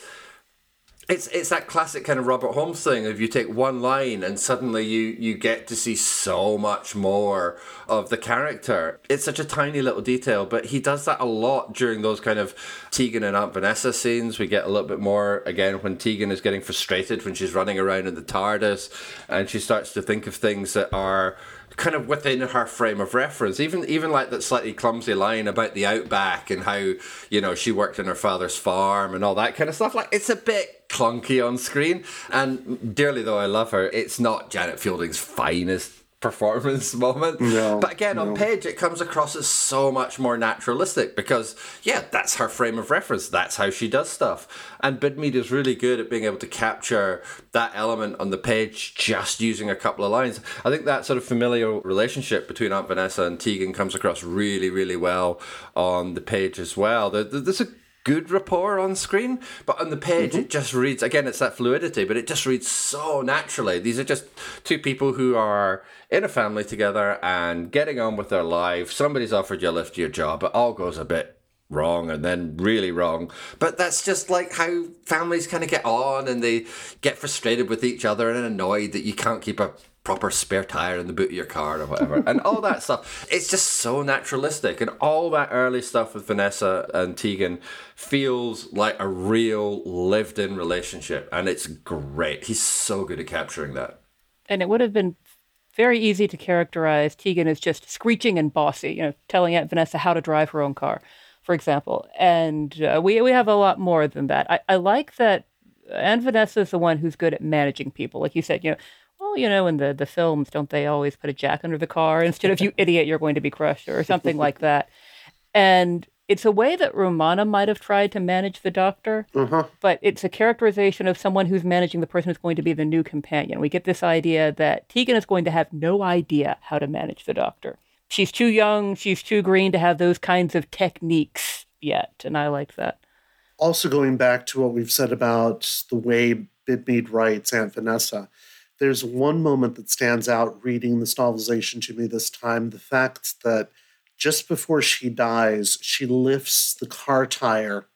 [SPEAKER 8] it's it's that classic kind of Robert Holmes thing of you take one line and suddenly you you get to see so much more of the character. It's such a tiny little detail, but he does that a lot during those kind of Tegan and Aunt Vanessa scenes. We get a little bit more again when Tegan is getting frustrated when she's running around in the TARDIS and she starts to think of things that are kind of within her frame of reference. Even even like that slightly clumsy line about the outback and how you know she worked in her father's farm and all that kind of stuff. Like it's a bit clunky on screen. And dearly though I love her, it's not Janet Fielding's finest performance <laughs> moment.
[SPEAKER 5] No,
[SPEAKER 8] but again, on page, it comes across as so much more naturalistic because, yeah, that's her frame of reference. That's how she does stuff. And Bidmead is really good at being able to capture that element on the page just using a couple of lines. I think that sort of familial relationship between Aunt Vanessa and Tegan comes across really, really well on the page as well. There- there- There's a good rapport on screen, but on the page it mm-hmm. just reads again. It's that fluidity, but it just reads so naturally. These are just two people who are in a family together and getting on with their life. Somebody's offered you a lift to your job. It all goes a bit wrong and then really wrong. But that's just like how families kind of get on and they get frustrated with each other and annoyed that you can't keep a proper spare tire in the boot of your car or whatever. and all that stuff. It's just so naturalistic. And all that early stuff with Vanessa and Tegan feels like a real lived in relationship. And it's great. He's so good at capturing that.
[SPEAKER 7] And it would have been very easy to characterize Tegan as just screeching and bossy, you know, telling Aunt Vanessa how to drive her own car, for example. And uh, we we have a lot more than that. I, I like that Aunt Vanessa is the one who's good at managing people. Like you said, you know, well, you know, in the, the films, don't they always put a jack under the car instead of you <laughs> idiot, you're going to be crushed or something like that. And it's a way that Romana might have tried to manage the doctor,
[SPEAKER 5] Uh-huh.
[SPEAKER 7] but it's a characterization of someone who's managing the person who's going to be the new companion. We get this idea that Tegan is going to have no idea how to manage the doctor. She's too young, she's too green to have those kinds of techniques yet, and I like that.
[SPEAKER 5] Also, going back to what we've said about the way Bidmead writes Aunt Vanessa, there's one moment that stands out reading this novelization to me this time the fact that just before she dies, she lifts the car tire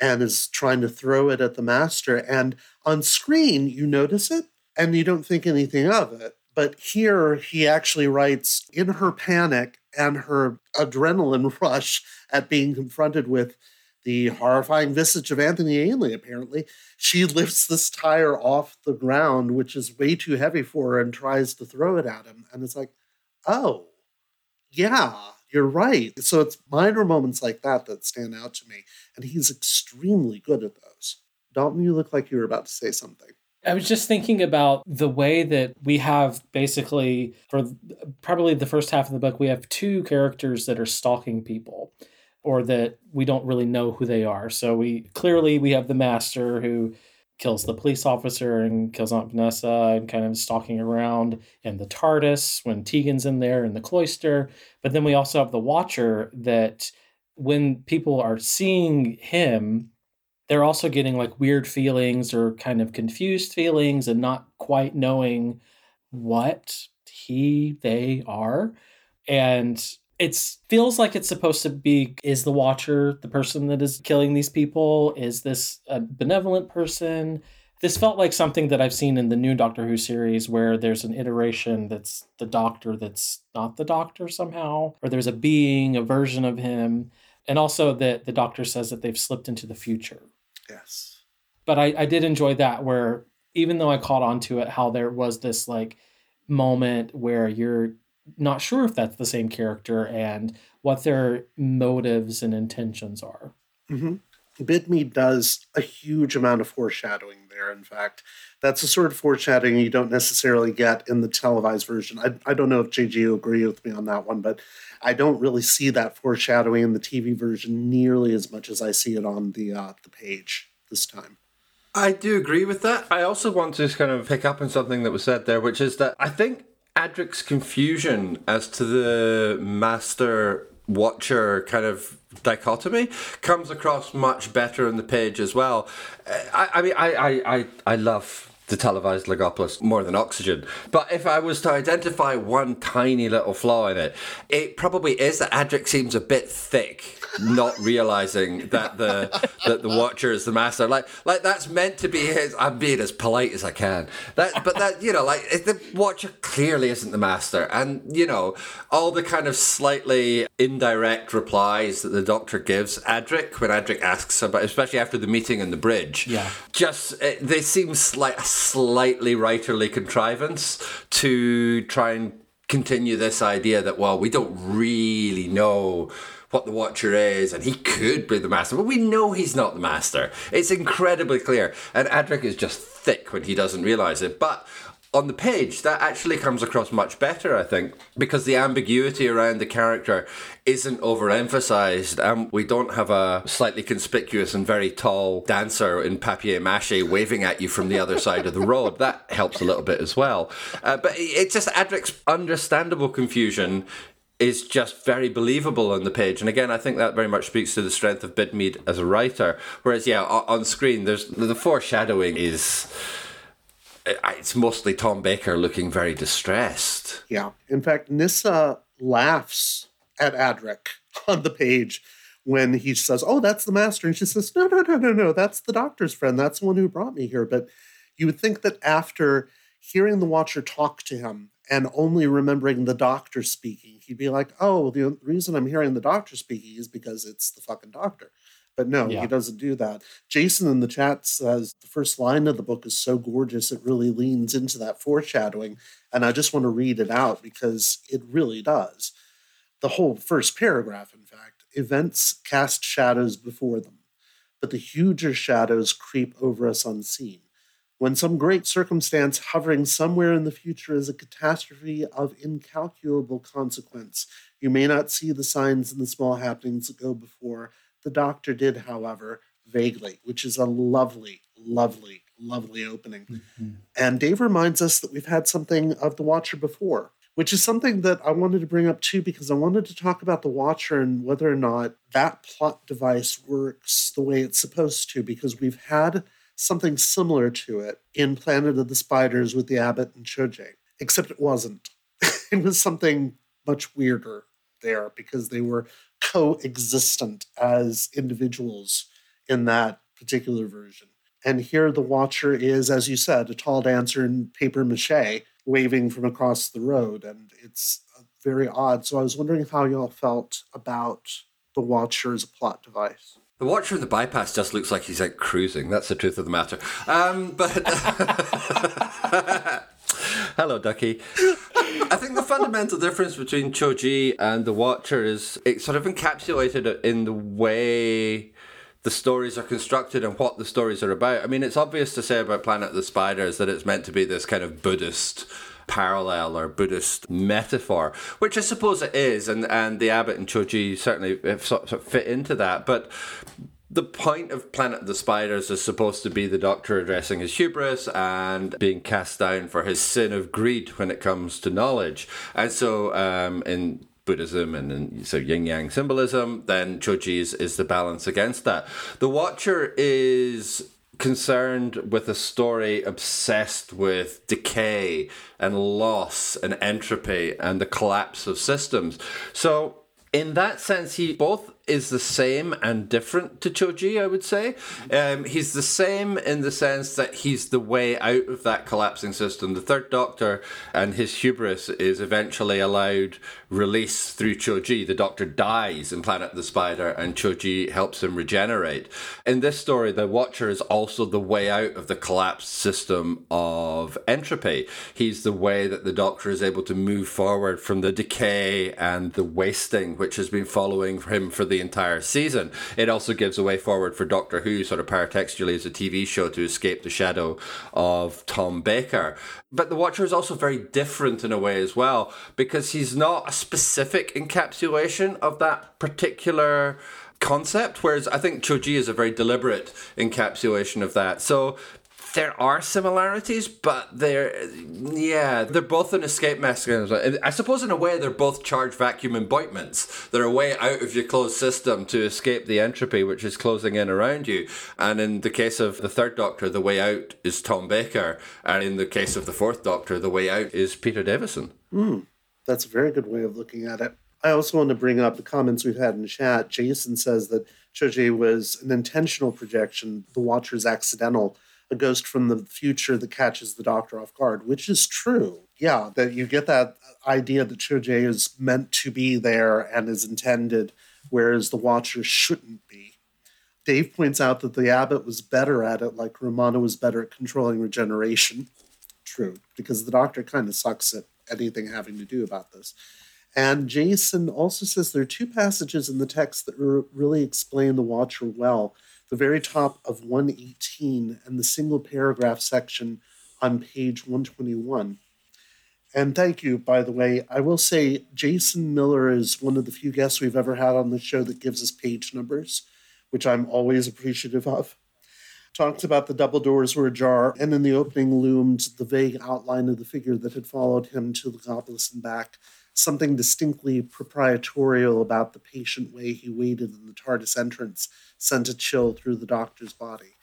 [SPEAKER 5] and is trying to throw it at the master. And on screen, you notice it and you don't think anything of it. But here, he actually writes in her panic and her adrenaline <laughs> rush at being confronted with the horrifying visage of Anthony Ainley, apparently, she lifts this tire off the ground, which is way too heavy for her, and tries to throw it at him. And it's like, oh, yeah, you're right. So it's minor moments like that that stand out to me. And he's extremely good at those. Dalton, you look like you were about to say something.
[SPEAKER 6] I was just thinking about the way that we have basically, for probably the first half of the book, we have two characters that are stalking people or that we don't really know who they are. So we clearly we have the master who kills the police officer and kills Aunt Vanessa and kind of stalking around and the TARDIS when Tegan's in there in the cloister. But then we also have the watcher that when people are seeing him, they're also getting like weird feelings or kind of confused feelings and not quite knowing what he they are and it feels like it's supposed to be is the watcher the person that is killing these people? Is this a benevolent person? This felt like something that i've seen in the new doctor who series where there's an iteration that's the doctor that's not the doctor somehow or there's a being a version of him and also that the doctor says that they've slipped into the future.
[SPEAKER 5] Yes.
[SPEAKER 6] but I, I did enjoy that where even though I caught on to it, how there was this like moment where you're not sure if that's the same character and what their motives and intentions are.
[SPEAKER 5] Mm-hmm. Bidmead does a huge amount of foreshadowing there. In fact, that's a sort of foreshadowing you don't necessarily get in the televised version. I, I don't know if JG will agree with me on that one, but I don't really see that foreshadowing in the TV version nearly as much as I see it on the uh, the page this time.
[SPEAKER 8] I do agree with that. I also want to kind of pick up on something that was said there, which is that I think Adric's confusion as to the master watcher kind of dichotomy comes across much better in the page as well. Uh, I, I mean, I, I, I, I love the televised Logopolis more than Oxygen. But if I was to identify one tiny little flaw in it, it probably is that Adric seems a bit thick, not realizing that the that the Watcher is the master. Like like that's meant to be his. I'm being as polite as I can. That but that you know like the Watcher clearly isn't the master, and you know all the kind of slightly indirect replies that the Doctor gives Adric when Adric asks about, especially after the meeting in the bridge.
[SPEAKER 6] Yeah.
[SPEAKER 8] Just eh, they seem like a slightly writerly contrivance to try and continue this idea that well we don't really know what the Watcher is, and he could be the master, but we know he's not the master. It's incredibly clear, and Adric is just thick when he doesn't realize it. But on the page, that actually comes across much better, I think, because the ambiguity around the character isn't overemphasized. And we don't have a slightly conspicuous and very tall dancer in papier mache waving at you from the other side of the road. That helps a little bit as well. Uh, but it's just Adric's understandable confusion is just very believable on the page. And again, I think that very much speaks to the strength of Bidmead as a writer. Whereas, yeah, on screen, there's the foreshadowing is it's mostly Tom Baker looking very distressed.
[SPEAKER 5] Yeah. In fact, Nyssa laughs at Adric on the page when he says, Oh, that's the master. And she says, No, no, no, no, no. That's the doctor's friend. That's the one who brought me here. But you would think that after hearing the Watcher talk to him and only remembering the doctor speaking, he'd be like, Oh, the reason I'm hearing the doctor speaking is because it's the fucking doctor. But no,
[SPEAKER 6] Yeah.
[SPEAKER 5] he doesn't do that. Jason in the chat says the first line of the book is so gorgeous, it really leans into that foreshadowing. And I just want to read it out because it really does. The whole first paragraph, in fact, events cast shadows before them, but the huger shadows creep over us unseen. When some great circumstance hovering somewhere in the future is a catastrophe of incalculable consequence, you may not see the signs in the small happenings that go before. The doctor did, however, vaguely, which is a lovely, lovely, lovely opening. Mm-hmm. And Dave reminds us that we've had something of the Watcher before, which is something that I wanted to bring up too, because I wanted to talk about the Watcher and whether or not that plot device works the way it's supposed to, because we've had something similar to it in Planet of the Spiders with the Abbot and Cho-Je, except it wasn't. <laughs> it was something much weirder there because they were coexistent as individuals in that particular version. And here the Watcher is, as you said, a tall dancer in paper mache waving from across the road. And it's uh, very odd. So I was wondering how y'all felt about the Watcher as a plot device.
[SPEAKER 8] The Watcher in the bypass just looks like he's out cruising. That's the truth of the matter. Um, but <laughs> <laughs> hello, Ducky. I think the fundamental difference between Cho-Je and the Watcher is it's sort of encapsulated in the way the stories are constructed and what the stories are about. I mean, it's obvious to say about Planet of the Spiders that it's meant to be this kind of Buddhist parallel or Buddhist metaphor, which I suppose it is, and, and the Abbot and Cho-Je certainly sort of fit into that. But the point of Planet of the Spiders is supposed to be the Doctor addressing his hubris and being cast down for his sin of greed when it comes to knowledge. And so, um, in Buddhism and in so yin yang symbolism, then Cho-Je is the balance against that. The Watcher is concerned with a story obsessed with decay and loss and entropy and the collapse of systems. So, in that sense, he both is the same and different to Cho-Je, I would say. Um, he's the same in the sense that he's the way out of that collapsing system. The Third Doctor and his hubris is eventually allowed release through Cho-Je. The Doctor dies in Planet the Spider, and Cho-Je helps him regenerate. In this story, the Watcher is also the way out of the collapsed system of entropy. He's the way that the Doctor is able to move forward from the decay and the wasting which has been following him for the entire season. It also gives a way forward for Doctor Who, sort of paratextually as a TV show, to escape the shadow of Tom Baker. But the Watcher is also very different in a way as well, because he's not a specific encapsulation of that particular concept, whereas I think Cho-Je is a very deliberate encapsulation of that. So there are similarities, but they're yeah, they're both an escape mechanism. I suppose in a way they're both charged vacuum emboitments. They're a way out of your closed system to escape the entropy which is closing in around you. And in the case of the third Doctor, the way out is Tom Baker, and in the case of the fourth Doctor, the way out is Peter Davison.
[SPEAKER 5] Hmm, that's a very good way of looking at it. I also want to bring up the comments we've had in chat. Jason says that Cho-Je was an intentional projection, the Watcher's accidental, a ghost from the future that catches the Doctor off guard, which is true. Yeah, that you get that idea that Cho-Je is meant to be there and is intended, whereas the Watcher shouldn't be. Dave points out that the abbot was better at it, like Romana was better at controlling regeneration. True, because the doctor kind of sucks at anything having to do about this. And Jason also says there are two passages in the text that re- really explain the Watcher well. The very top of 118 and the single paragraph section on page 121. And thank you, by the way. I will say Jason Miller is one of the few guests we've ever had on the show that gives us page numbers, which I'm always appreciative of. Talks about the double doors were ajar, and in the opening loomed the vague outline of the figure that had followed him to the and back, something distinctly proprietorial about the patient way he waited in the TARDIS entrance sent a chill through the doctor's body.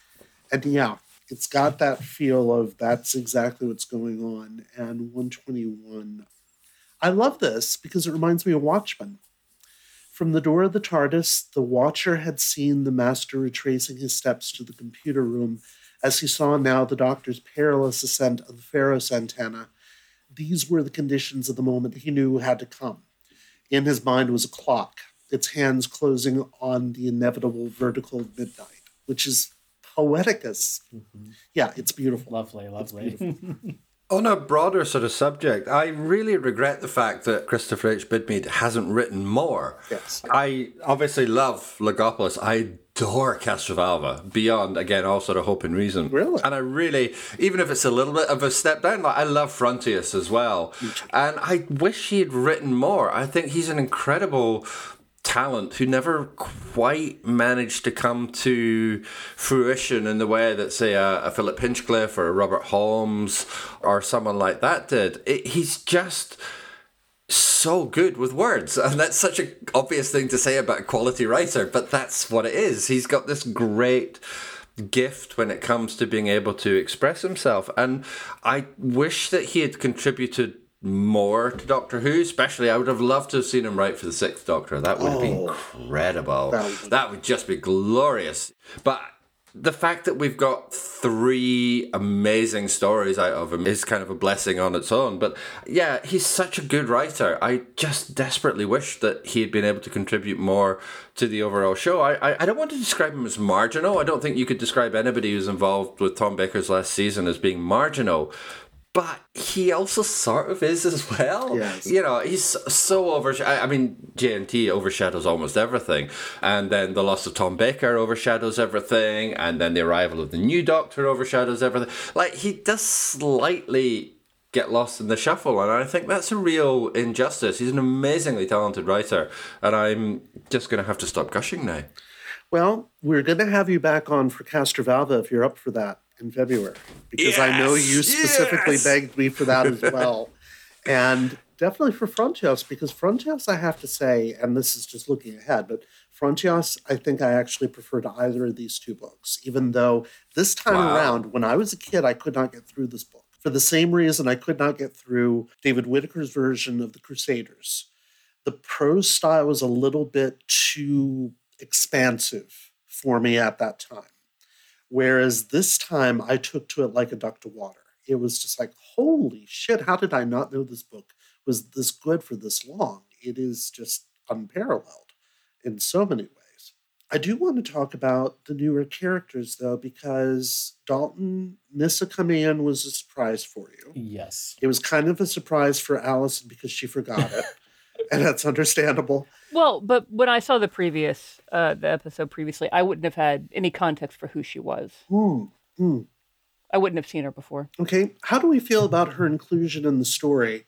[SPEAKER 5] And yeah, it's got that feel of that's exactly what's going on. And 121. I love this because it reminds me of Watchmen. From the door of the TARDIS, the watcher had seen the master retracing his steps to the computer room as he saw now the doctor's perilous ascent of the Pharos antenna. These were the conditions of the moment he knew had to come. In his mind was a clock, its hands closing on the inevitable vertical midnight, which is poetic as mm-hmm. yeah, it's beautiful.
[SPEAKER 6] Lovely, lovely. <laughs>
[SPEAKER 8] On a broader sort of subject, I really regret the fact that Christopher H. Bidmead hasn't written more.
[SPEAKER 5] Yes.
[SPEAKER 8] I obviously love Logopolis. I adore Castrovalva beyond, again, all sort of hope and reason.
[SPEAKER 5] Really?
[SPEAKER 8] And I really, even if it's a little bit of a step down, like I love Frontios as well. And I wish he had written more. I think he's an incredible talent who never quite managed to come to fruition in the way that, say, a, a Philip Hinchcliffe or a Robert Holmes or someone like that did. It, he's just so good with words and that's such an obvious thing to say about a quality writer but that's what it is he's got this great gift when it comes to being able to express himself and i wish that he had contributed more to Doctor Who, especially. I would have loved to have seen him write for the Sixth Doctor. That would have been
[SPEAKER 5] Oh.
[SPEAKER 8] incredible.
[SPEAKER 5] That would-
[SPEAKER 8] That would just be glorious. But the fact that we've got three amazing stories out of him is kind of a blessing on its own. But yeah, he's such a good writer. I just desperately wish that he had been able to contribute more to the overall show. I, I, I don't want to describe him as marginal. I don't think you could describe anybody who's involved with Tom Baker's last season as being marginal. But he also sort of is as well.
[SPEAKER 5] Yes.
[SPEAKER 8] You know, he's so over. I I mean, JNT overshadows almost everything, and then the loss of Tom Baker overshadows everything, and then the arrival of the new Doctor overshadows everything. Like he does slightly get lost in the shuffle, and I think that's a real injustice. He's an amazingly talented writer, and I'm just going to have to stop gushing now.
[SPEAKER 5] Well, we're going to have you back on for Castrovalva if you're up for that in February, because I know you specifically
[SPEAKER 8] yes.
[SPEAKER 5] begged me for that as <laughs> well, and definitely for Frontios because Frontios, I have to say, and this is just looking ahead, but Frontios, I think I actually prefer to either of these two books, even though this time
[SPEAKER 8] Wow.
[SPEAKER 5] around, when I was a kid, I could not get through this book for the same reason I could not get through David Whitaker's version of the Crusaders. The prose style was a little bit too expansive for me at that time. Whereas this time I took to it like a duck to water. It was just like, holy shit, how did I not know this book was this good for this long? It is just unparalleled in so many ways. I do want to talk about the newer characters though, because Dalton Nyssa coming in was a surprise for you.
[SPEAKER 6] Yes.
[SPEAKER 5] It was kind of a surprise for Allison because she forgot it. <laughs> and that's understandable.
[SPEAKER 7] Well, but when I saw the previous uh, the episode previously, I wouldn't have had any context for who she was.
[SPEAKER 5] Hmm. Hmm.
[SPEAKER 7] I wouldn't have seen her before.
[SPEAKER 5] Okay, how do we feel about her inclusion in the story?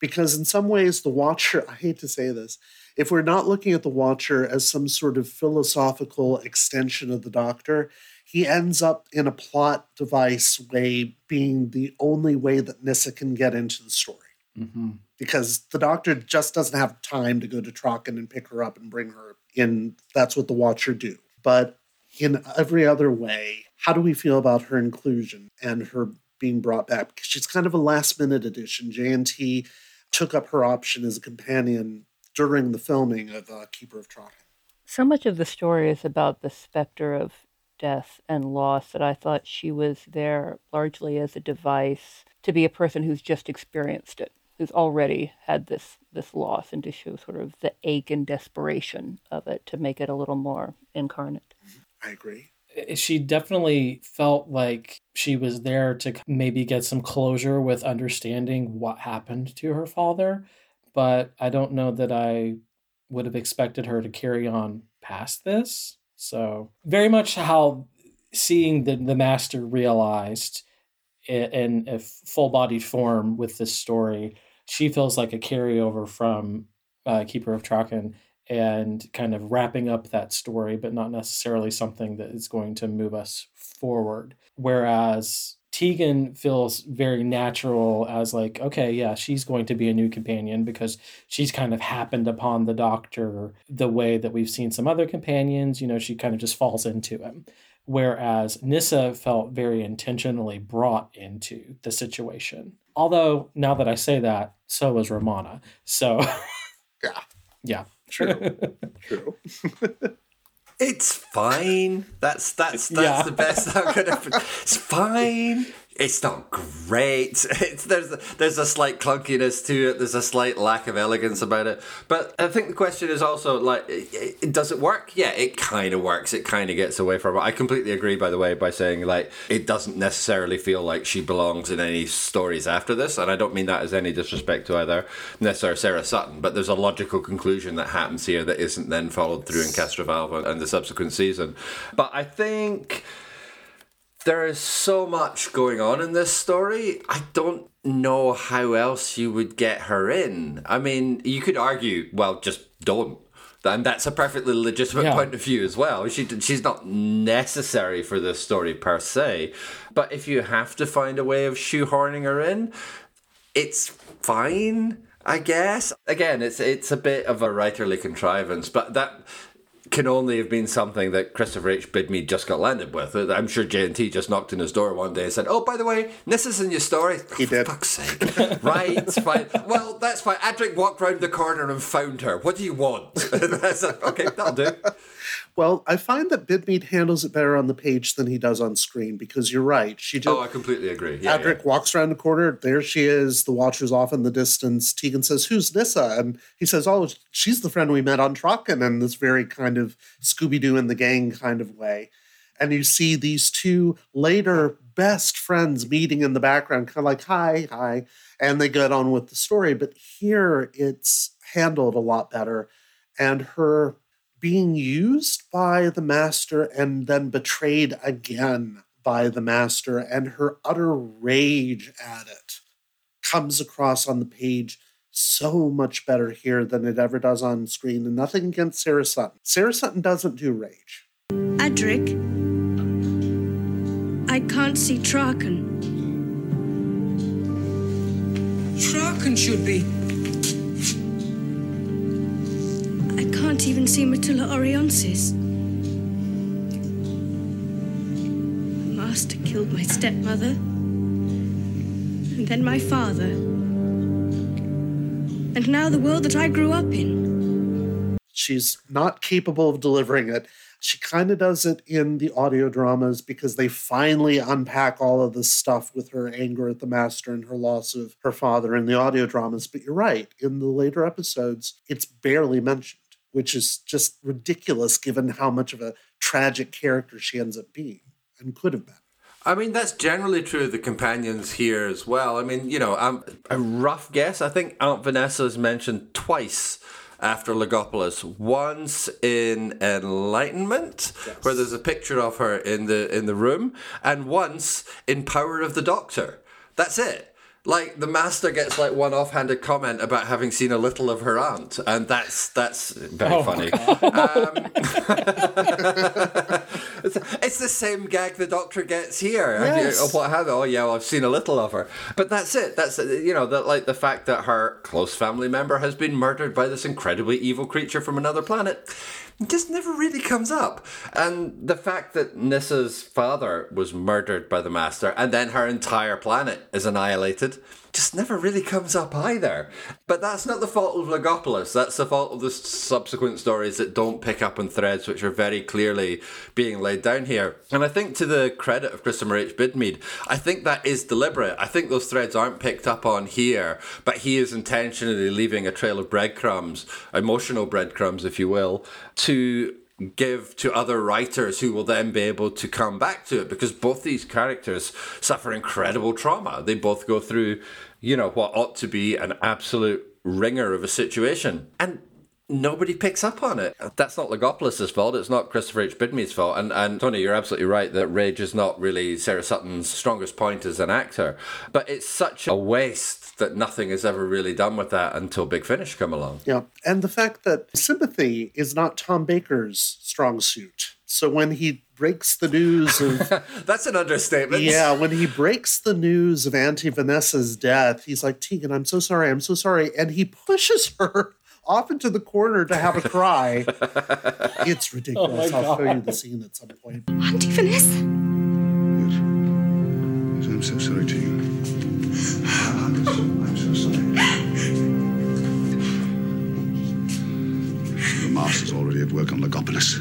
[SPEAKER 5] Because in some ways, the Watcher, <laughs> I hate to say this, if we're not looking at the Watcher as some sort of philosophical extension of the Doctor, he ends up in a plot device way being the only way that Nyssa can get into the story.
[SPEAKER 6] Mm-hmm.
[SPEAKER 5] Because the Doctor just doesn't have time to go to Traken and pick her up and bring her in. That's what the Watcher do. But in every other way, how do we feel about her inclusion and her being brought back? Because she's kind of a last minute addition. JNT took up her option as a companion during the filming of uh, Keeper of Traken.
[SPEAKER 7] So much of the story is about the specter of death and loss that I thought she was there largely as a device to be a person who's just experienced it, who's already had this this loss, and to show sort of the ache and desperation of it to make it a little more incarnate.
[SPEAKER 5] I agree.
[SPEAKER 6] she definitely felt like she was there to maybe get some closure with understanding what happened to her father but i don't know that i would have expected her to carry on past this so very much how seeing the, the master realized i- in a full bodied form with this story. She feels like a carryover from uh, Keeper of Traken and kind of wrapping up that story, but not necessarily something that is going to move us forward. Whereas Tegan feels very natural as like, okay, yeah, she's going to be a new companion because she's kind of happened upon the doctor the way that we've seen some other companions. You know, she kind of just falls into him. Whereas Nyssa felt very intentionally brought into the situation. Although now that I say that, so was Romana. So <laughs>
[SPEAKER 5] yeah.
[SPEAKER 6] Yeah.
[SPEAKER 5] True. <laughs> True. <laughs>
[SPEAKER 8] It's fine. That's that's that's
[SPEAKER 6] Yeah.
[SPEAKER 8] the best I'm gonna. It's fine. It's not great. <laughs> It's, there's there's a slight clunkiness to it. There's a slight lack of elegance about it. But I think the question is also like, it, it- does it work? Yeah, it kind of works. It kind of gets away from it. I completely agree, by the way, by saying like it doesn't necessarily feel like she belongs in any stories after this, and I don't mean that as any disrespect to either or Sarah Sutton. But there's a logical conclusion that happens here that isn't then followed through in Castrovalva and the subsequent season. But I think there is so much going on in this story. I don't know how else you would get her in. I mean, you could argue, well, just don't. And that's a perfectly legitimate
[SPEAKER 6] Yeah.
[SPEAKER 8] point of view as well. She she's not necessary for this story per se, but if you have to find a way of shoehorning her in, it's fine, I guess. Again, it's it's a bit of a writerly contrivance, but that can only have been something that Christopher H. Bidmead just got landed with. Uh, I'm sure JNT just knocked on his door one day and said, "Oh, by the way, this is in your story." He did. fuck's sake. <laughs> right, fine. Well, that's fine. Adric walked round the corner and found her. What do you want? <laughs> Okay, that'll do.
[SPEAKER 5] Well, I find that Bidmead handles it better on the page than he does on screen because you're right. She just
[SPEAKER 8] Oh, I completely agree. Yeah,
[SPEAKER 5] Adric walks around the corner. There she is. The Watcher's off in the distance. Tegan says, Who's Nyssa? And he says, Oh, she's the friend we met on Traken in this very kind of Scooby Doo and the gang kind of way. And you see these two later best friends meeting in the background, kind of like, Hi, hi. And they get on with the story. But here it's handled a lot better. And her being used by the master and then betrayed again by the master and her utter rage at it comes across on the page so much better here than it ever does on screen and nothing against sarah sutton sarah sutton doesn't do rage
[SPEAKER 13] Adric, I can't see Traken.
[SPEAKER 11] Traken should be.
[SPEAKER 13] I can't even see Mettula Orionsis. The master killed my stepmother, and then my father, and now the world that I grew up in.
[SPEAKER 5] she's not capable of delivering it she kind of does it in the audio dramas because they finally unpack all of this stuff with her anger at the master and her loss of her father in the audio dramas but you're right in the later episodes it's barely mentioned which is just ridiculous given how much of a tragic character she ends up being and could have been
[SPEAKER 8] I mean, that's generally true of the companions here as well. I mean, you know, um, a rough guess, I think Aunt Vanessa is mentioned twice after Logopolis. Once in Enlightenment, where there's a picture of her in the in the room, and once in Power of the Doctor. That's it. Like the master gets like one offhanded comment about having seen a little of her aunt, and that's that's very
[SPEAKER 6] Oh,
[SPEAKER 8] funny. Um, <laughs> it's, it's the same gag the doctor gets here. And you- oh, what have? Oh yeah, well, I've seen a little of her. But that's it. That's you know that like the fact that her close family member has been murdered by this incredibly evil creature from another planet. Just never really comes up. And the fact that Nyssa's father was murdered by the Master and then her entire planet is annihilated just never really comes up either. But that's not the fault of Logopolis. That's the fault of the subsequent stories that don't pick up on threads which are very clearly being laid down here. And I think to the credit of Christopher H. Bidmead, I think that is deliberate. I think those threads aren't picked up on here, but he is intentionally leaving a trail of breadcrumbs, emotional breadcrumbs, if you will, to give to other writers who will then be able to come back to it because both these characters suffer incredible trauma. They both go through, you know, what ought to be an absolute ringer of a situation. And nobody picks up on it. That's not Logopolis' fault. It's not Christopher H. Bidmead's fault. And, and Tony, you're absolutely right that Rage is not really Sarah Sutton's strongest point as an actor. But it's such a waste that nothing is ever really done with that until Big Finish come along.
[SPEAKER 5] Yeah. And the fact that sympathy is not Tom Baker's strong suit. So when he breaks the news of <laughs>
[SPEAKER 8] That's an understatement.
[SPEAKER 5] Yeah, when he breaks the news of Auntie Vanessa's death, he's like, Tegan, I'm so sorry, I'm so sorry. And he pushes her off into the corner to have a cry. <laughs> it's ridiculous.
[SPEAKER 14] Oh
[SPEAKER 5] I'll show you the scene at some point.
[SPEAKER 13] Auntie Vanessa.
[SPEAKER 12] I'm so sorry, to you. I'm so sorry. The master's already at work on Logopolis.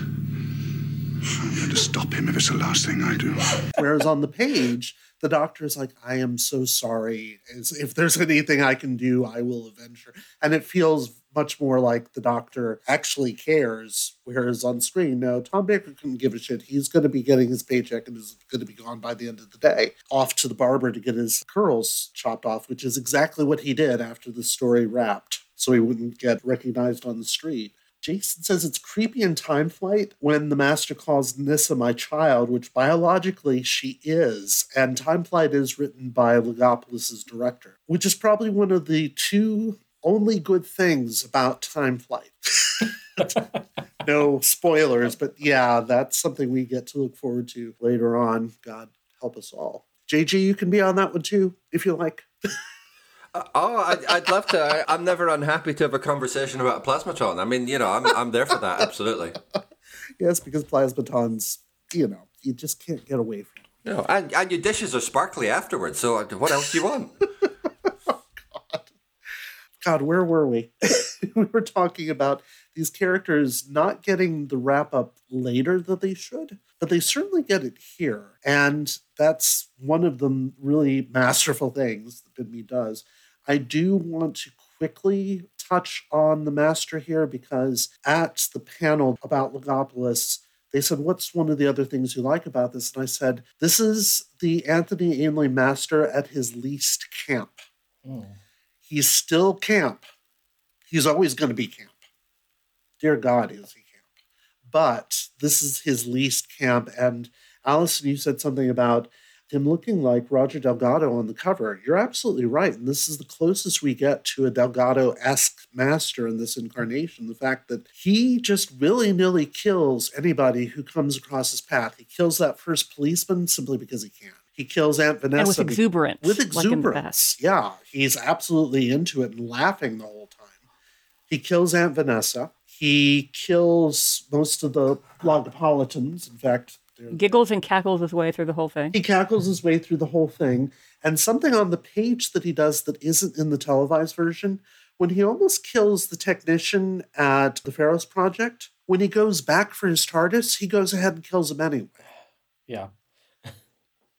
[SPEAKER 12] I'm going to stop him if it's the last thing I do.
[SPEAKER 5] Whereas on the page, the doctor is like, I am so sorry. As if there's anything I can do, I will avenge her. And it feels much more like the doctor actually cares. Whereas on screen, no, Tom Baker couldn't give a shit. He's going to be getting his paycheck and is going to be gone by the end of the day. Off to the barber to get his curls chopped off, which is exactly what he did after the story wrapped. So he wouldn't get recognized on the street. Jason says it's creepy in Time Flight when the master calls Nyssa my child, which biologically she is. And Time Flight is written by Logopolis' director, which is probably one of the two only good things about Time Flight. <laughs> no spoilers, but yeah, that's something we get to look forward to later on. God help us all. JG, you can be on that one too, if you like. <laughs>
[SPEAKER 8] Oh, I'd, I'd love to. I, I'm never unhappy to have a conversation about Plasmaton. I mean, you know, I'm, I'm there for that, absolutely. <laughs>
[SPEAKER 5] Yes, because plasmatons, you know, you just can't get away from.
[SPEAKER 8] You know, and, and your dishes are sparkly afterwards, so uh, what else do you want?
[SPEAKER 5] God, where were we? <laughs> we were talking about these characters not getting the wrap up later that they should, but they certainly get it here. And that's one of the really masterful things that Bidmead does. I do want to quickly touch on the master here because at the panel about Logopolis, they said, What's one of the other things you like about this? And I said, This is the Anthony Ainley master at his least camp. Hmm. He's still camp. He's always going to be camp. Dear God, is he camp? But this is his least camp. And Allison, you said something about him looking like Roger Delgado on the cover. You're absolutely right. And this is the closest we get to a Delgado esque master in this incarnation. The fact that he just willy nilly kills anybody who comes across his path. He kills that first policeman simply because he can. He kills Aunt Vanessa
[SPEAKER 7] and with
[SPEAKER 5] be-
[SPEAKER 7] exuberance.
[SPEAKER 5] with
[SPEAKER 7] like in the
[SPEAKER 5] exuberance.
[SPEAKER 7] past.
[SPEAKER 5] yeah, he's absolutely into it and laughing the whole time. He kills Aunt Vanessa. He kills most of the Logopolitans. In fact,
[SPEAKER 7] Giggles and cackles his way through the whole thing.
[SPEAKER 5] he cackles his way through the whole thing. And something on the page that he does that isn't in the televised version, when he almost kills the technician at the Pharos Project, when he goes back for his TARDIS, he goes ahead and kills him anyway.
[SPEAKER 6] Yeah.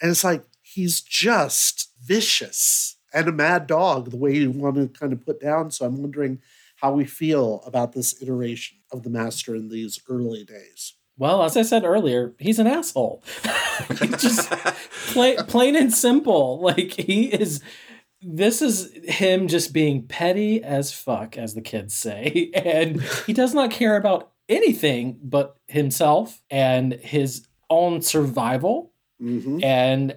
[SPEAKER 5] And it's like he's just vicious and a mad dog, the way you want to kind of put down. So I'm wondering how we feel about this iteration of the master in these early days.
[SPEAKER 6] Well, as I said earlier, he's an asshole. <laughs> just <laughs> plain, plain and simple. Like he is. This is him just being petty as fuck, as the kids say, <laughs> and he does not care about anything but himself and his own survival and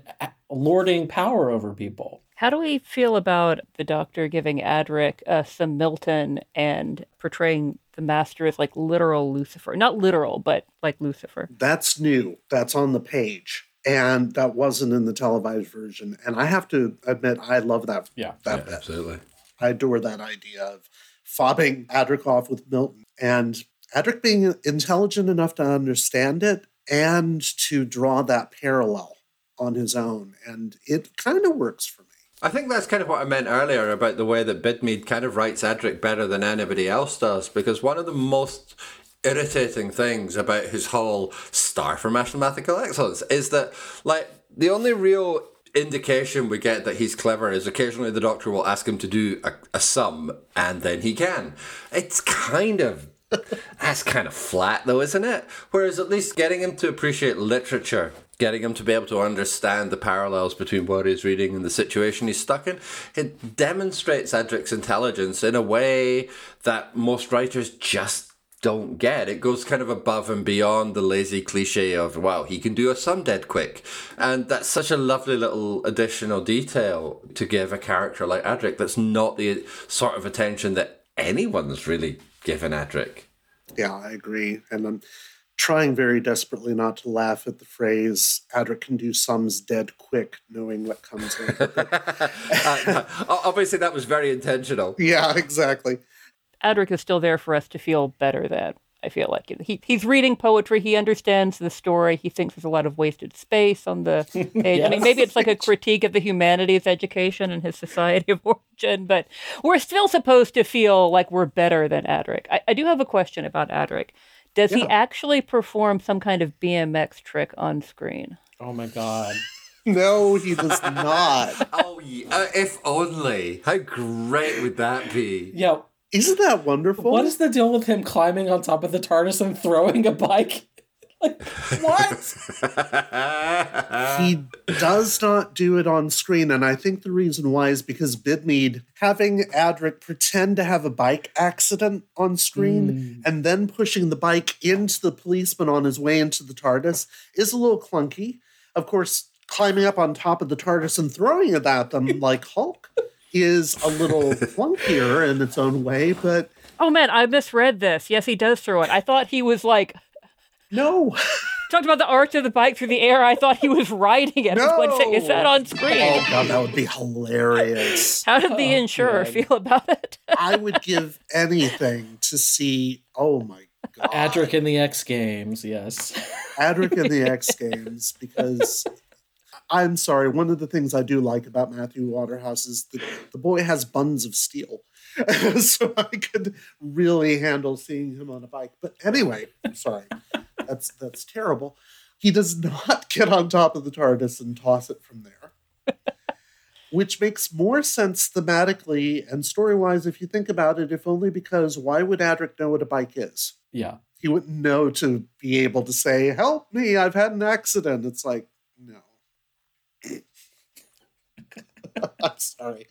[SPEAKER 6] lording power over people.
[SPEAKER 7] How do we feel about the Doctor giving Adric uh, some Milton and portraying the Master as like literal Lucifer? Not literal, but like Lucifer.
[SPEAKER 5] That's new. That's on the page. And that wasn't in the televised version. And I have to admit, I love that.
[SPEAKER 6] Yeah,
[SPEAKER 5] that bit.
[SPEAKER 8] absolutely.
[SPEAKER 5] I adore that idea of fobbing Adric off with Milton and Adric being intelligent enough to understand it and to draw that parallel on his own. And it kind of works for me.
[SPEAKER 8] I think that's kind of what I meant earlier about the way that Bidmead kind of writes Adric better than anybody else does, because one of the most irritating things about his whole star for mathematical excellence is that, like, the only real indication we get that he's clever is occasionally the doctor will ask him to do a, a sum and then he can. It's kind of that's kind of flat though, isn't it? Whereas at least getting him to appreciate literature getting him to be able to understand the parallels between what he's reading and the situation he's stuck in. It demonstrates Adric's intelligence in a way that most writers just don't get. It goes kind of above and beyond the lazy cliche of, wow, he can do a sum dead quick. And that's such a lovely little additional detail to give a character like Adric that's not the sort of attention that anyone's really given Adric.
[SPEAKER 5] Yeah, I agree. And I'm trying very desperately not to laugh at the phrase Adric can do sums dead quick, knowing what comes later. <laughs>
[SPEAKER 8] Uh, obviously, that was very intentional.
[SPEAKER 5] yeah, exactly.
[SPEAKER 7] Adric is still there for us to feel better that I feel like he, he's reading poetry. He understands the story. He thinks there's a lot of wasted space on the <laughs> page. I mean, maybe it's like a <laughs> critique of the humanities education and his society of <laughs> origin, but we're still supposed to feel like we're better than Adric. I, I do have a question about Adric. Does he actually perform some kind of BMX trick on screen?
[SPEAKER 6] Oh my god.
[SPEAKER 5] No, he does not.
[SPEAKER 8] oh, yeah, uh, if only. How great would that be?
[SPEAKER 6] Yeah.
[SPEAKER 5] Isn't that wonderful?
[SPEAKER 6] What is the deal with him climbing on top of the TARDIS and throwing a bike? <laughs> Like, what? <laughs>
[SPEAKER 5] he does not do it on screen, and I think the reason why is because Bidmead having Adric pretend to have a bike accident on screen hmm. and then pushing the bike into the policeman on his way into the TARDIS is a little clunky. Of course, climbing up on top of the TARDIS and throwing it at them <laughs> like Hulk is a little <laughs> clunkier in its own way, but
[SPEAKER 7] Oh man, I misread this. Yes, he does throw it. I thought he was like
[SPEAKER 5] no. <laughs>
[SPEAKER 7] Talked about the arch of the bike through the air. I thought he was riding it. I was like, saying, Is that on screen?
[SPEAKER 5] Oh god, that would be hilarious.
[SPEAKER 7] How did the oh, insurer feel about it?
[SPEAKER 5] I would <laughs> give anything to see. Oh my god,
[SPEAKER 6] Adric in the X Games, yes.
[SPEAKER 5] Adric in the X Games because I'm sorry. One of the things I do like about Matthew Waterhouse is that the boy has buns of steel, <laughs> so I could really handle seeing him on a bike. But anyway, I'm sorry. That's that's terrible. He does not <laughs> get on top of the TARDIS and toss it from there. Which makes more sense thematically and story wise if you think about it, if only because why would Adric know what a bike is?
[SPEAKER 6] Yeah.
[SPEAKER 5] He wouldn't know to be able to say, Help me, I've had an accident. It's like, no. <laughs> I'm sorry.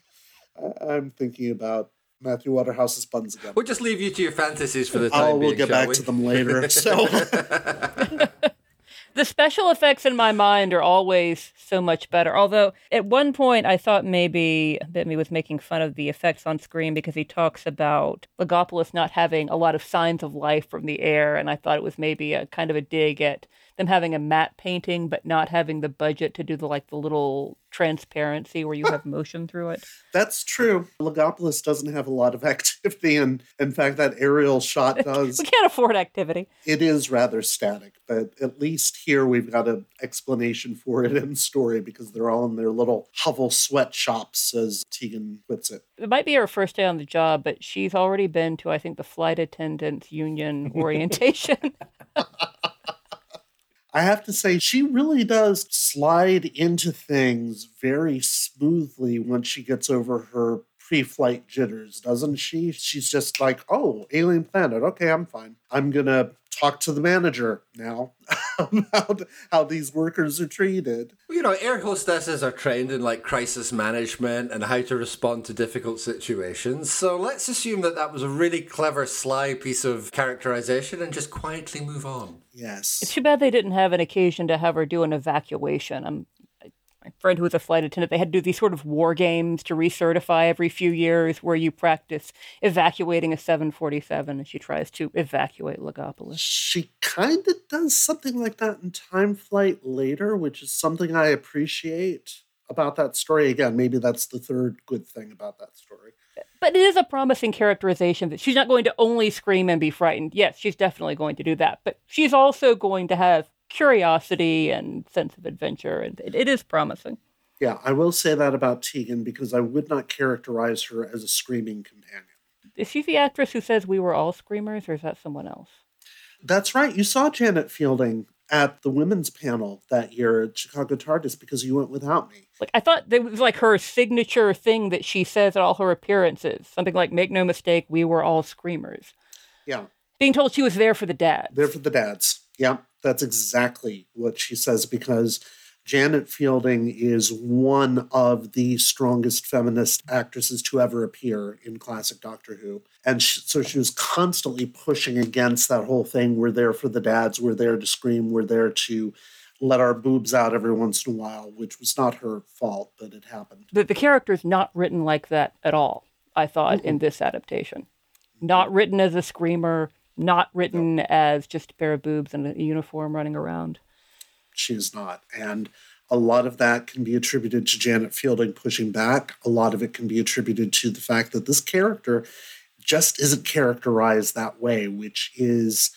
[SPEAKER 5] I- I'm thinking about Matthew Waterhouse's buns again.
[SPEAKER 8] We'll just leave you to your fantasies for the oh, time
[SPEAKER 5] Oh,
[SPEAKER 8] being.
[SPEAKER 5] we'll get
[SPEAKER 8] shall
[SPEAKER 5] back
[SPEAKER 8] we?
[SPEAKER 5] to them later. <laughs> So <laughs>
[SPEAKER 7] the special effects in my mind are always so much better. Although at one point I thought maybe Bidmead was making fun of the effects on screen because he talks about Logopolis not having a lot of signs of life from the air, and I thought it was maybe a kind of a dig at them having a matte painting but not having the budget to do the like the little transparency where you have <laughs> motion through it.
[SPEAKER 5] that's true. Logopolis doesn't have a lot of <laughs> activity, and in fact, that aerial shot <laughs> does.
[SPEAKER 7] We can't afford activity.
[SPEAKER 5] It is rather static, but at least here we've got an explanation for it in story because they're all in their little hovel sweatshops, as Tegan puts it.
[SPEAKER 7] It might be her first day on the job, but she's already been to I think the flight attendants union orientation.
[SPEAKER 5] I have to say, she really does slide into things very smoothly once she gets over her pre flight jitters, doesn't she? She's just like, oh, alien planet. Okay, I'm fine. I'm to talk to the manager now <laughs> about how these workers are treated.
[SPEAKER 8] You know, air hostesses are trained in like crisis management and how to respond to difficult situations. So let's assume that that was a really clever, sly piece of characterization and just quietly move on.
[SPEAKER 5] Yes.
[SPEAKER 7] It's too bad they didn't have an occasion to have her do an evacuation. I'm my friend who was a flight attendant, they had to do these sort of war games to recertify every few years where you practice evacuating a 747 and she tries to evacuate Logopolis.
[SPEAKER 5] She kind of does something like that in Time Flight later, which is something I appreciate about that story. Again, maybe that's the third good thing about that story.
[SPEAKER 7] But it is a promising characterization that she's not going to only scream and be frightened. Yes, she's definitely going to do that, but she's also going to have curiosity and sense of adventure, and it, it is promising.
[SPEAKER 5] Yeah, I will say that about Tegan because I would not characterize her as a screaming companion.
[SPEAKER 7] Is she the actress who says we were all screamers, or is that someone else?
[SPEAKER 5] That's right. You saw Janet Fielding at the women's panel that year at Chicago TARDIS because you went without me.
[SPEAKER 7] Like I thought that was like her signature thing that she says at all her appearances. Something like "Make no mistake, we were all screamers."
[SPEAKER 5] Yeah,
[SPEAKER 7] Being told she was there for the dad.
[SPEAKER 5] they're for the dads. Yeah, that's exactly what she says because Janet Fielding is one of the strongest feminist actresses to ever appear in classic Doctor Who. And sh so she was constantly pushing against that whole thing we're there for the dads, we're there to scream, we're there to let our boobs out every once in a while, which was not her fault, but it happened.
[SPEAKER 7] The, the character's not written like that at all, I thought, in this adaptation. Not written as a screamer, not written as just a pair of boobs and a uniform running around.
[SPEAKER 5] She's not. And a lot of that can be attributed to Janet Fielding pushing back. A lot of it can be attributed to the fact that this character just isn't characterized that way, which is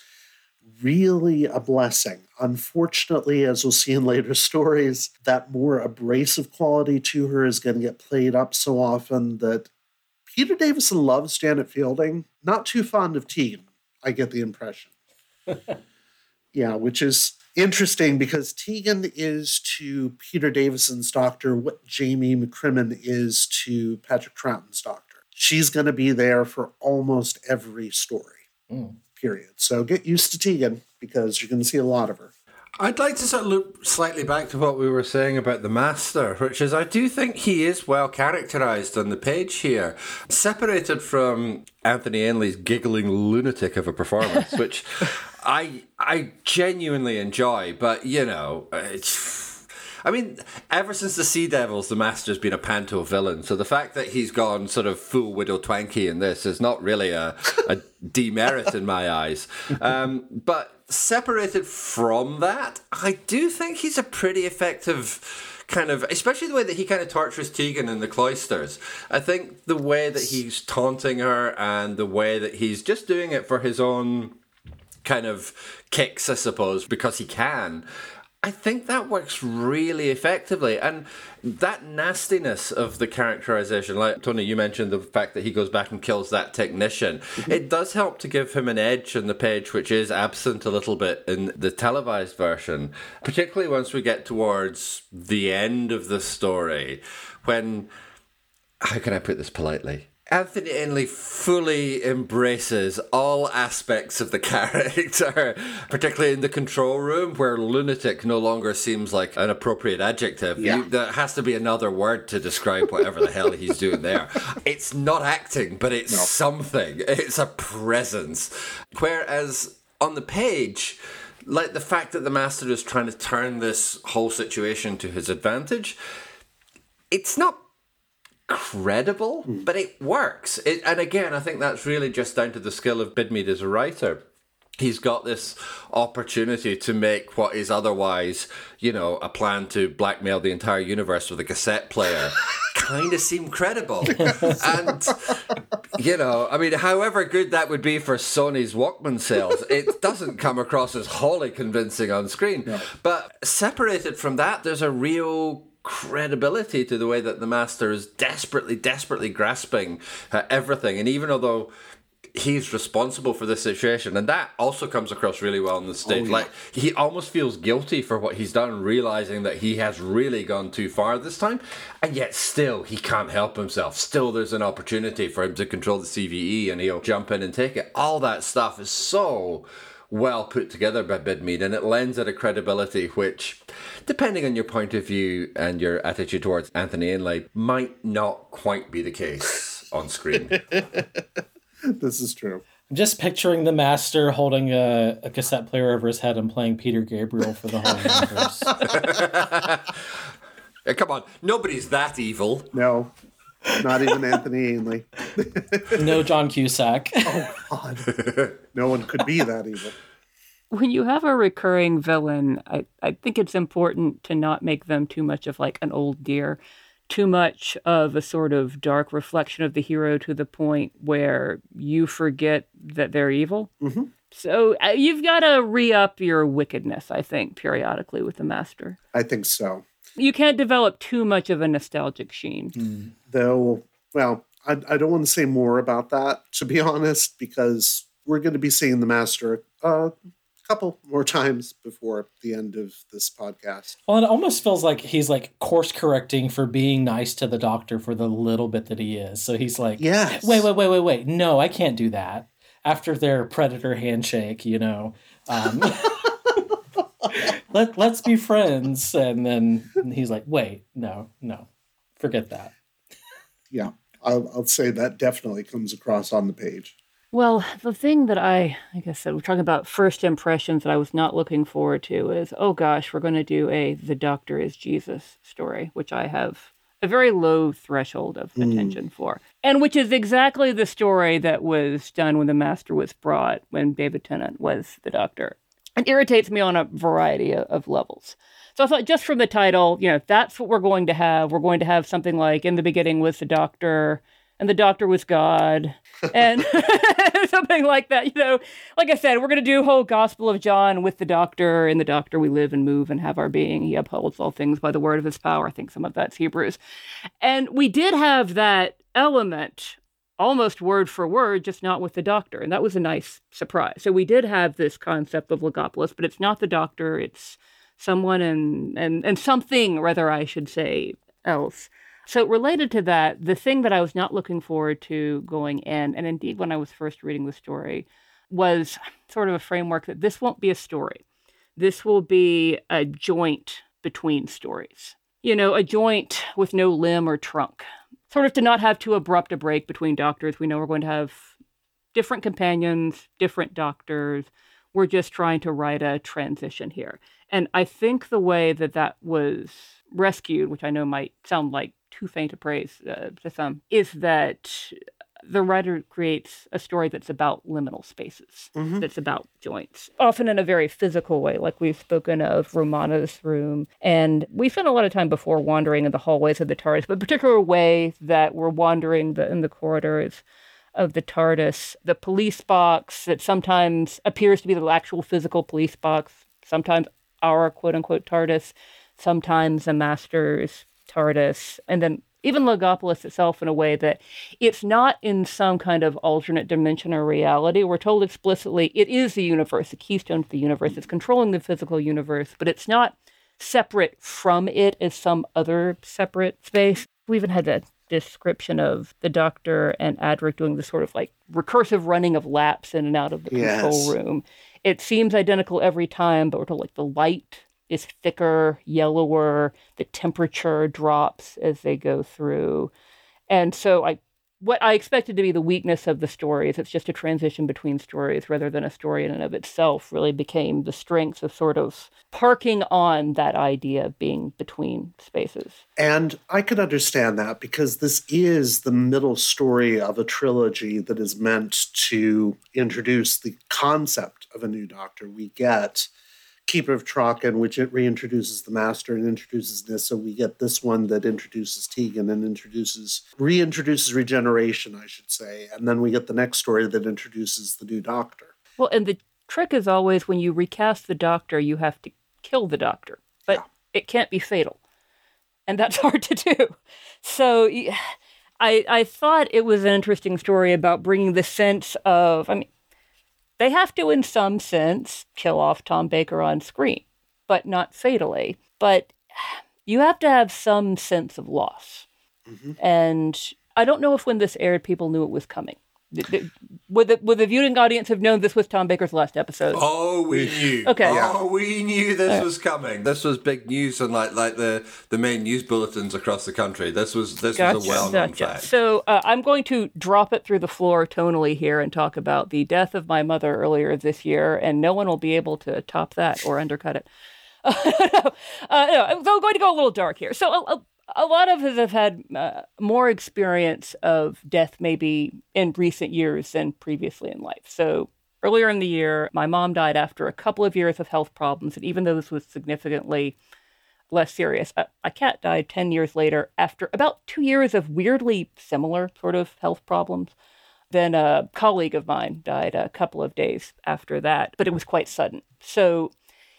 [SPEAKER 5] really a blessing. Unfortunately, as we'll see in later <laughs> stories, that more abrasive quality to her is going to get played up so often that Peter Davison loves Janet Fielding, not too fond of Tegan, I get the impression. <laughs> yeah, which is interesting because Tegan is to Peter Davison's doctor what Jamie McCrimmon is to Patrick Troughton's doctor. She's going to be there for almost every story,
[SPEAKER 8] Mm.
[SPEAKER 5] period. So get used to Tegan because you're going to see a lot of her.
[SPEAKER 8] I'd like to sort of loop slightly back to what we were saying about the Master, which is I do think he is well characterized on the page here, separated from Anthony Ainley's giggling lunatic of a performance, <laughs> which I I genuinely enjoy. But you know, it's. I mean, ever since the Sea Devils, the Master's been a panto villain. So the fact that he's gone sort of full Widow Twankey in this is not really a, a <laughs> demerit in my eyes. Um, but separated from that, I do think he's a pretty effective kind of, especially the way that he kind of tortures Tegan in the cloisters. I think the way that he's taunting her and the way that he's just doing it for his own kind of kicks, I suppose, because he can. I think that works really effectively. And that nastiness of the characterization, like Tony, you mentioned the fact that he goes back and kills that technician, mm-hmm. it does help to give him an edge on the page, which is absent a little bit in the televised version, particularly once we get towards the end of the story, when. How can I put this politely? Anthony Ainley fully embraces all aspects of the <laughs> character, particularly in the control room, where lunatic no longer seems like an appropriate adjective.
[SPEAKER 5] Yeah.
[SPEAKER 8] You- there has to be another word to describe whatever the hell he's doing there. <laughs> It's not acting, but it's something. It's a presence. Whereas on the page, like the fact that the master is trying to turn this whole situation to his advantage, it's not credible, hmm. but it works. It, and again, I think that's really just down to the skill of Bidmead as a writer. He's got this opportunity to make what is otherwise, you know, a plan to blackmail the entire universe with a cassette player <laughs> kind of seem credible. <laughs> and, you know, I mean, however good that would be for Sony's Walkman sales, it <laughs> doesn't come across as wholly convincing on screen. But separated from that, there's a real credibility to the way that the master is desperately, desperately grasping uh, everything. And even although he's responsible for this situation, and that also comes across really well on the stage.
[SPEAKER 5] Oh, yeah.
[SPEAKER 8] Like he almost feels guilty for what he's done, realizing that he has really gone too far this time, and yet still he can't help himself. Still, there's an opportunity for him to control the CVE, and he'll jump in and take it. All that stuff is so well put together by Bidmead, and it lends it a credibility which, depending on your point of view and your attitude towards Anthony Ainley, might not quite be the case on screen. <laughs>
[SPEAKER 5] this is true.
[SPEAKER 6] I'm just picturing the master holding a, a cassette player over his head and playing Peter Gabriel for the whole <laughs> universe.
[SPEAKER 8] Come on, nobody's that evil.
[SPEAKER 5] No, not even Anthony Ainley. <laughs>
[SPEAKER 6] no John Cusack.
[SPEAKER 5] Oh God. No one could be that evil.
[SPEAKER 7] When you have a recurring villain, I, I think it's important to not make them too much of like an old dear, too much of a sort of dark reflection of the hero to the point where you forget that they're evil.
[SPEAKER 5] Mm-hmm.
[SPEAKER 7] So uh, you've got to re up your wickedness, I think, periodically with the master.
[SPEAKER 5] I think so.
[SPEAKER 7] You can't develop too much of a nostalgic sheen.
[SPEAKER 5] Though, well, I, I don't want to say more about that, to be honest, because we're going to be seeing the master a couple more times before the end of this podcast.
[SPEAKER 6] Well, it almost feels like he's like course correcting for being nice to the doctor for the little bit that he is. So he's like,
[SPEAKER 5] Yes.
[SPEAKER 6] wait, wait, wait, wait, wait. No, I can't do that. After their predator handshake, you know. Um, <laughs> let let's be friends. And then he's like, wait, no, no, forget that.
[SPEAKER 5] Yeah, I'll, I'll say that definitely comes across on the page.
[SPEAKER 7] Well, the thing that I, like I said, we're talking about first impressions that I was not looking forward to is, oh gosh, we're going to do a The Doctor is Jesus story, which I have a very low threshold of
[SPEAKER 5] Mm.
[SPEAKER 7] attention for. And which is exactly the story that was done when the Master was brought, when David Tennant was the Doctor. It irritates me on a variety of, of levels. So I thought just from the title, you know, that's what we're going to have. We're going to have something like In the Beginning was the Doctor, and the Doctor was God, and <laughs> <laughs> something like that. You know, like I said, we're going to do whole Gospel of John with the Doctor. In the Doctor, we live and move and have our being. He upholds all things by the word of his power. I think some of that's Hebrews, and we did have that element almost word for word, just not with the doctor. And that was a nice surprise. So we did have this concept of Logopolis, but it's not the doctor, it's someone and and and something rather I should say else. So related to that, the thing that I was not looking forward to going in, and indeed when I was first reading the story, was sort of a framework that this won't be a story. This will be a joint between stories. You know, a joint with no limb or trunk. Sort of to not have too abrupt a break between doctors. We know we're going to have different companions, different doctors. We're just trying to write a transition here. And I think the way that that was rescued, which I know might sound like too faint a praise uh, to some, is that the writer creates a story that's about liminal spaces, that's about joints, often in a very physical way, like we've spoken of Romana's room. And we spent a lot of time before wandering in the hallways of the TARDIS, but a particular way that we're wandering the, in the corridors of the TARDIS, the police box that sometimes appears to be the actual physical police box, sometimes our quote unquote TARDIS, sometimes the master's TARDIS, and then even Logopolis itself in a way that it's not in some kind of alternate dimension or reality. We're told explicitly it is the universe, the keystone to the universe. It's controlling the physical universe, but it's not separate from it as some other separate space. We even had that description of the doctor and Adric doing the sort of like recursive running of laps in and out of the
[SPEAKER 5] Yes.
[SPEAKER 7] control room. It seems identical every time, but we're told like the light is thicker, yellower, the temperature drops as they go through. And so I what I expected to be the weakness of the story is it's just a transition between stories rather than a story in and of itself really became the strength of sort of parking on that idea of being between spaces.
[SPEAKER 5] And I could understand that because this is the middle story of a trilogy that is meant to introduce the concept of a new doctor. We get Keeper of Traken, which it reintroduces the Master and introduces Nyssa. So we get this one that introduces Tegan and introduces reintroduces regeneration, I should say. And then we get the next story that introduces the new Doctor.
[SPEAKER 7] Well, and the trick is always when you recast the doctor, you have to kill the doctor, but it can't be fatal. And that's <laughs> hard to do. So I, I thought it was an interesting story about bringing the sense of, I mean, they have to, in some sense, kill off Tom Baker on screen, but not fatally. But you have to have some sense of loss. Mm-hmm. And I don't know if when this aired, people knew it was coming. Th- th- Would the, would the viewing audience have known this was Tom Baker's last episode?
[SPEAKER 8] Oh, we knew.
[SPEAKER 7] Okay.
[SPEAKER 8] Oh, we knew this
[SPEAKER 7] Yeah.
[SPEAKER 8] was coming. This was big news on like like the the main news bulletins across the country. This was this was a well known
[SPEAKER 7] gotcha.
[SPEAKER 8] fact.
[SPEAKER 7] So uh, I'm going to drop it through the floor tonally here and talk about the death of my mother earlier this year, and no one will be able to top that or undercut it. <laughs> uh, no, so I'm going to go a little dark here. So a, a, a lot of us have had uh, more experience of death maybe in recent years than previously in life. So earlier in the year, my mom died after a couple of years of health problems, and even though this was significantly less serious. A, a cat died 10 years later after about two years of weirdly similar sort of health problems. Then a colleague of mine died a couple of days after that, but it was quite sudden. So,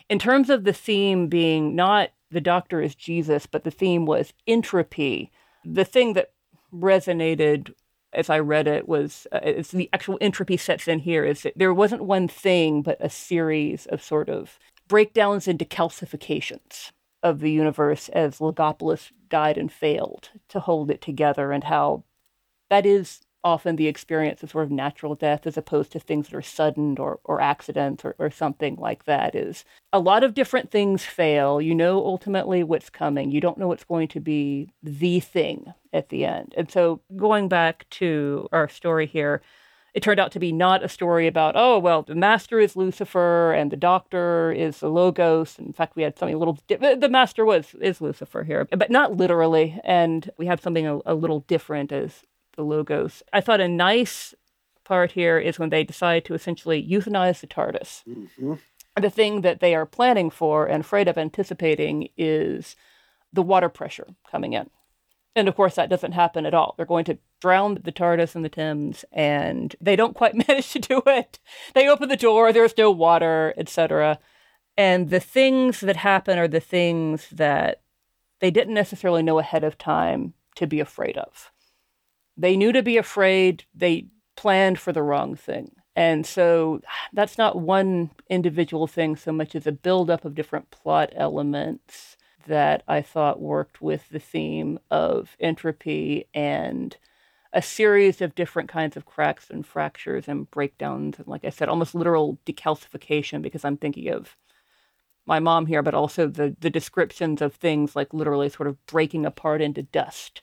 [SPEAKER 7] in terms of the theme being not the doctor is Jesus, but the theme was entropy, the thing that resonated as I read it was uh, it's the actual entropy sets in here is that there wasn't one thing, but a series of sort of breakdowns into calcifications of the universe as Logopolis died and failed to hold it together, and how that is often the experience of sort of natural death as opposed to things that are sudden or, or accidents or, or something like that is a lot of different things fail. You know ultimately what's coming. You don't know what's going to be the thing at the end. And so going back to our story here, it turned out to be not a story about, oh, well, the master is Lucifer and the doctor is the Logos. In fact, we had something a little, di- the master was, is Lucifer here, but not literally. And we have something a, a little different as the Logos. I thought a nice part here is when they decide to essentially euthanize the TARDIS.
[SPEAKER 5] Mm-hmm.
[SPEAKER 7] The thing that they are planning for and afraid of anticipating is the water pressure coming in. And of course, that doesn't happen at all. They're going to drown the TARDIS in the Thames, and they don't quite <laughs> manage to do it. They open the door, there's no water, etc. And the things that happen are the things that they didn't necessarily know ahead of time to be afraid of. They knew to be afraid, they planned for the wrong thing. And so <sighs> that's not one individual thing so much as a buildup of different plot elements that I thought worked with the theme of entropy and a series of different kinds of cracks and fractures and breakdowns. And like I said, almost literal decalcification because I'm thinking of my mom here, but also the, the descriptions of things like literally sort of breaking apart into dust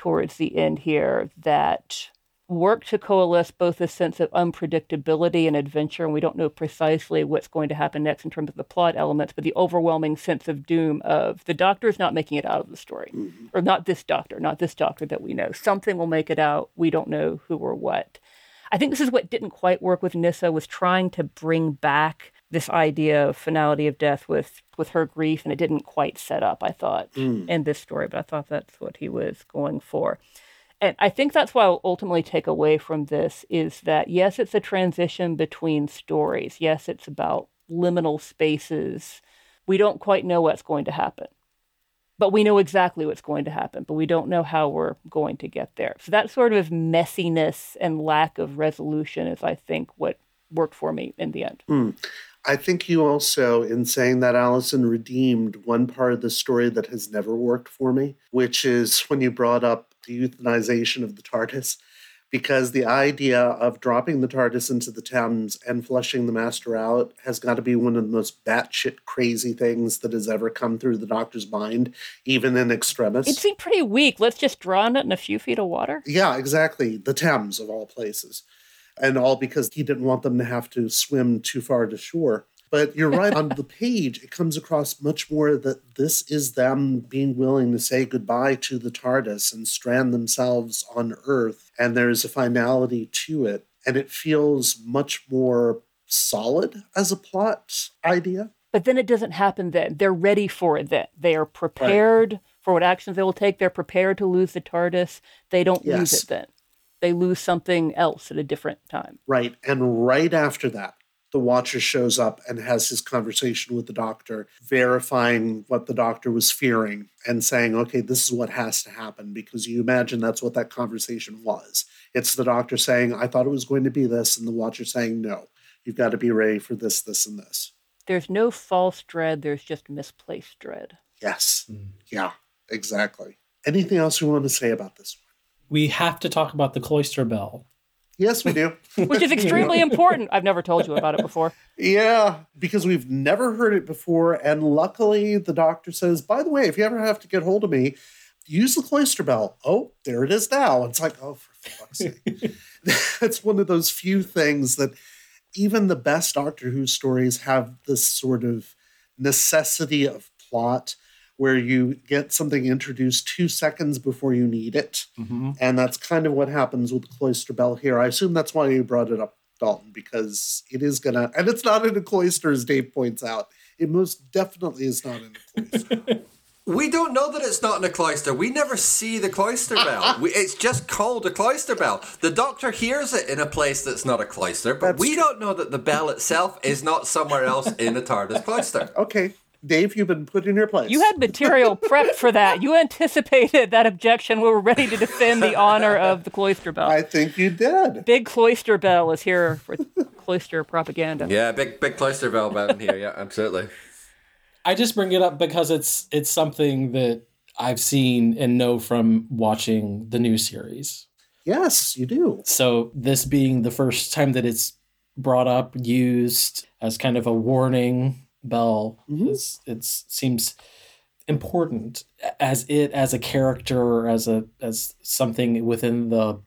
[SPEAKER 7] towards the end here that work to coalesce both a sense of unpredictability and adventure, and we don't know precisely what's going to happen next in terms of the plot elements, but the overwhelming sense of doom of the doctor is not making it out of the story, mm-hmm. or not this doctor, not this doctor that we know. Something will make it out. We don't know who or what. I think this is what didn't quite work with Nyssa was trying to bring back this idea of finality of death with with her grief, and it didn't quite set up. I thought
[SPEAKER 5] Mm.
[SPEAKER 7] in this story, but I thought that's what he was going for. And I think that's what I'll ultimately take away from this is that yes, it's a transition between stories. Yes, it's about liminal spaces. We don't quite know what's going to happen, but we know exactly what's going to happen, but we don't know how we're going to get there. So that sort of messiness and lack of resolution is, I think, what worked for me in the end.
[SPEAKER 5] Hmm. I think you also, in saying that, Allison, redeemed one part of the story that has never worked for me, which is <laughs> when you brought up the euthanization of the TARDIS. Because the idea of dropping the TARDIS into the Thames and flushing the Master out has got to be one of the most batshit crazy things that has ever come through the Doctor's mind, even in extremis.
[SPEAKER 7] It seemed pretty weak. Let's just drown it in a few feet of water.
[SPEAKER 5] Yeah, exactly. The Thames, of all places. And all because he didn't want them to have to swim too far to shore. But you're right, on the page, it comes across much more that this is them being willing to say goodbye to the TARDIS and strand themselves on Earth. And there's a finality to it. And it feels much more solid as a plot idea.
[SPEAKER 7] But then it doesn't happen then. They're ready for it then. They are prepared for what actions they will take. They're prepared to lose the TARDIS. They don't lose it then. They lose something else at a different time.
[SPEAKER 5] Right. And right after that, the Watcher shows up and has his conversation with the doctor, verifying what the doctor was fearing and saying, okay, this is what has to happen because you imagine that's what that conversation was. It's the doctor saying, I thought it was going to be this, and the Watcher saying, no, you've got to be ready for this, this, and this.
[SPEAKER 7] There's no false dread, there's just misplaced dread.
[SPEAKER 5] Yes. Mm. Yeah, exactly. Anything else you want to say about this one?
[SPEAKER 6] We have to talk about the cloister bell.
[SPEAKER 5] Yes, we do. <laughs>
[SPEAKER 7] Which is extremely <laughs> important. I've never told you about it before.
[SPEAKER 5] Yeah, because we've never heard it before. And luckily, the doctor says, by the way, if you ever have to get hold of me, use the cloister bell. Oh, there it is now. It's like, oh, for fuck's sake. <laughs> That's one of those few things that even the best Doctor Who stories have this sort of necessity of plot where you get something introduced two seconds before you need it. Mm-hmm. And that's kind of what happens with the Cloister Bell here. I assume that's why you brought it up, Dalton, because it is gonna, and it's not in a cloister, as Dave points out. It most definitely is not in a cloister. <laughs>
[SPEAKER 8] We don't know that it's not in a cloister. We never see the cloister bell. We, it's just called a cloister bell. The doctor hears it in a place that's not a cloister, but we don't know that the bell itself is not somewhere else in the TARDIS cloister.
[SPEAKER 5] Okay, Dave, you've been put in your place.
[SPEAKER 7] You had material prepped for that. You anticipated that objection. We were ready to defend the honor of the cloister bell.
[SPEAKER 5] I think you did.
[SPEAKER 7] Big cloister bell is here for cloister propaganda.
[SPEAKER 8] Yeah, big big cloister bell down here. Yeah, absolutely.
[SPEAKER 6] I just bring it up because it's it's something that I've seen and know from watching the new series.
[SPEAKER 5] Yes, you do.
[SPEAKER 6] So this being the first time that it's brought up, used as kind of a warning bell, mm-hmm. is it seems important as it as a character or as a as something within the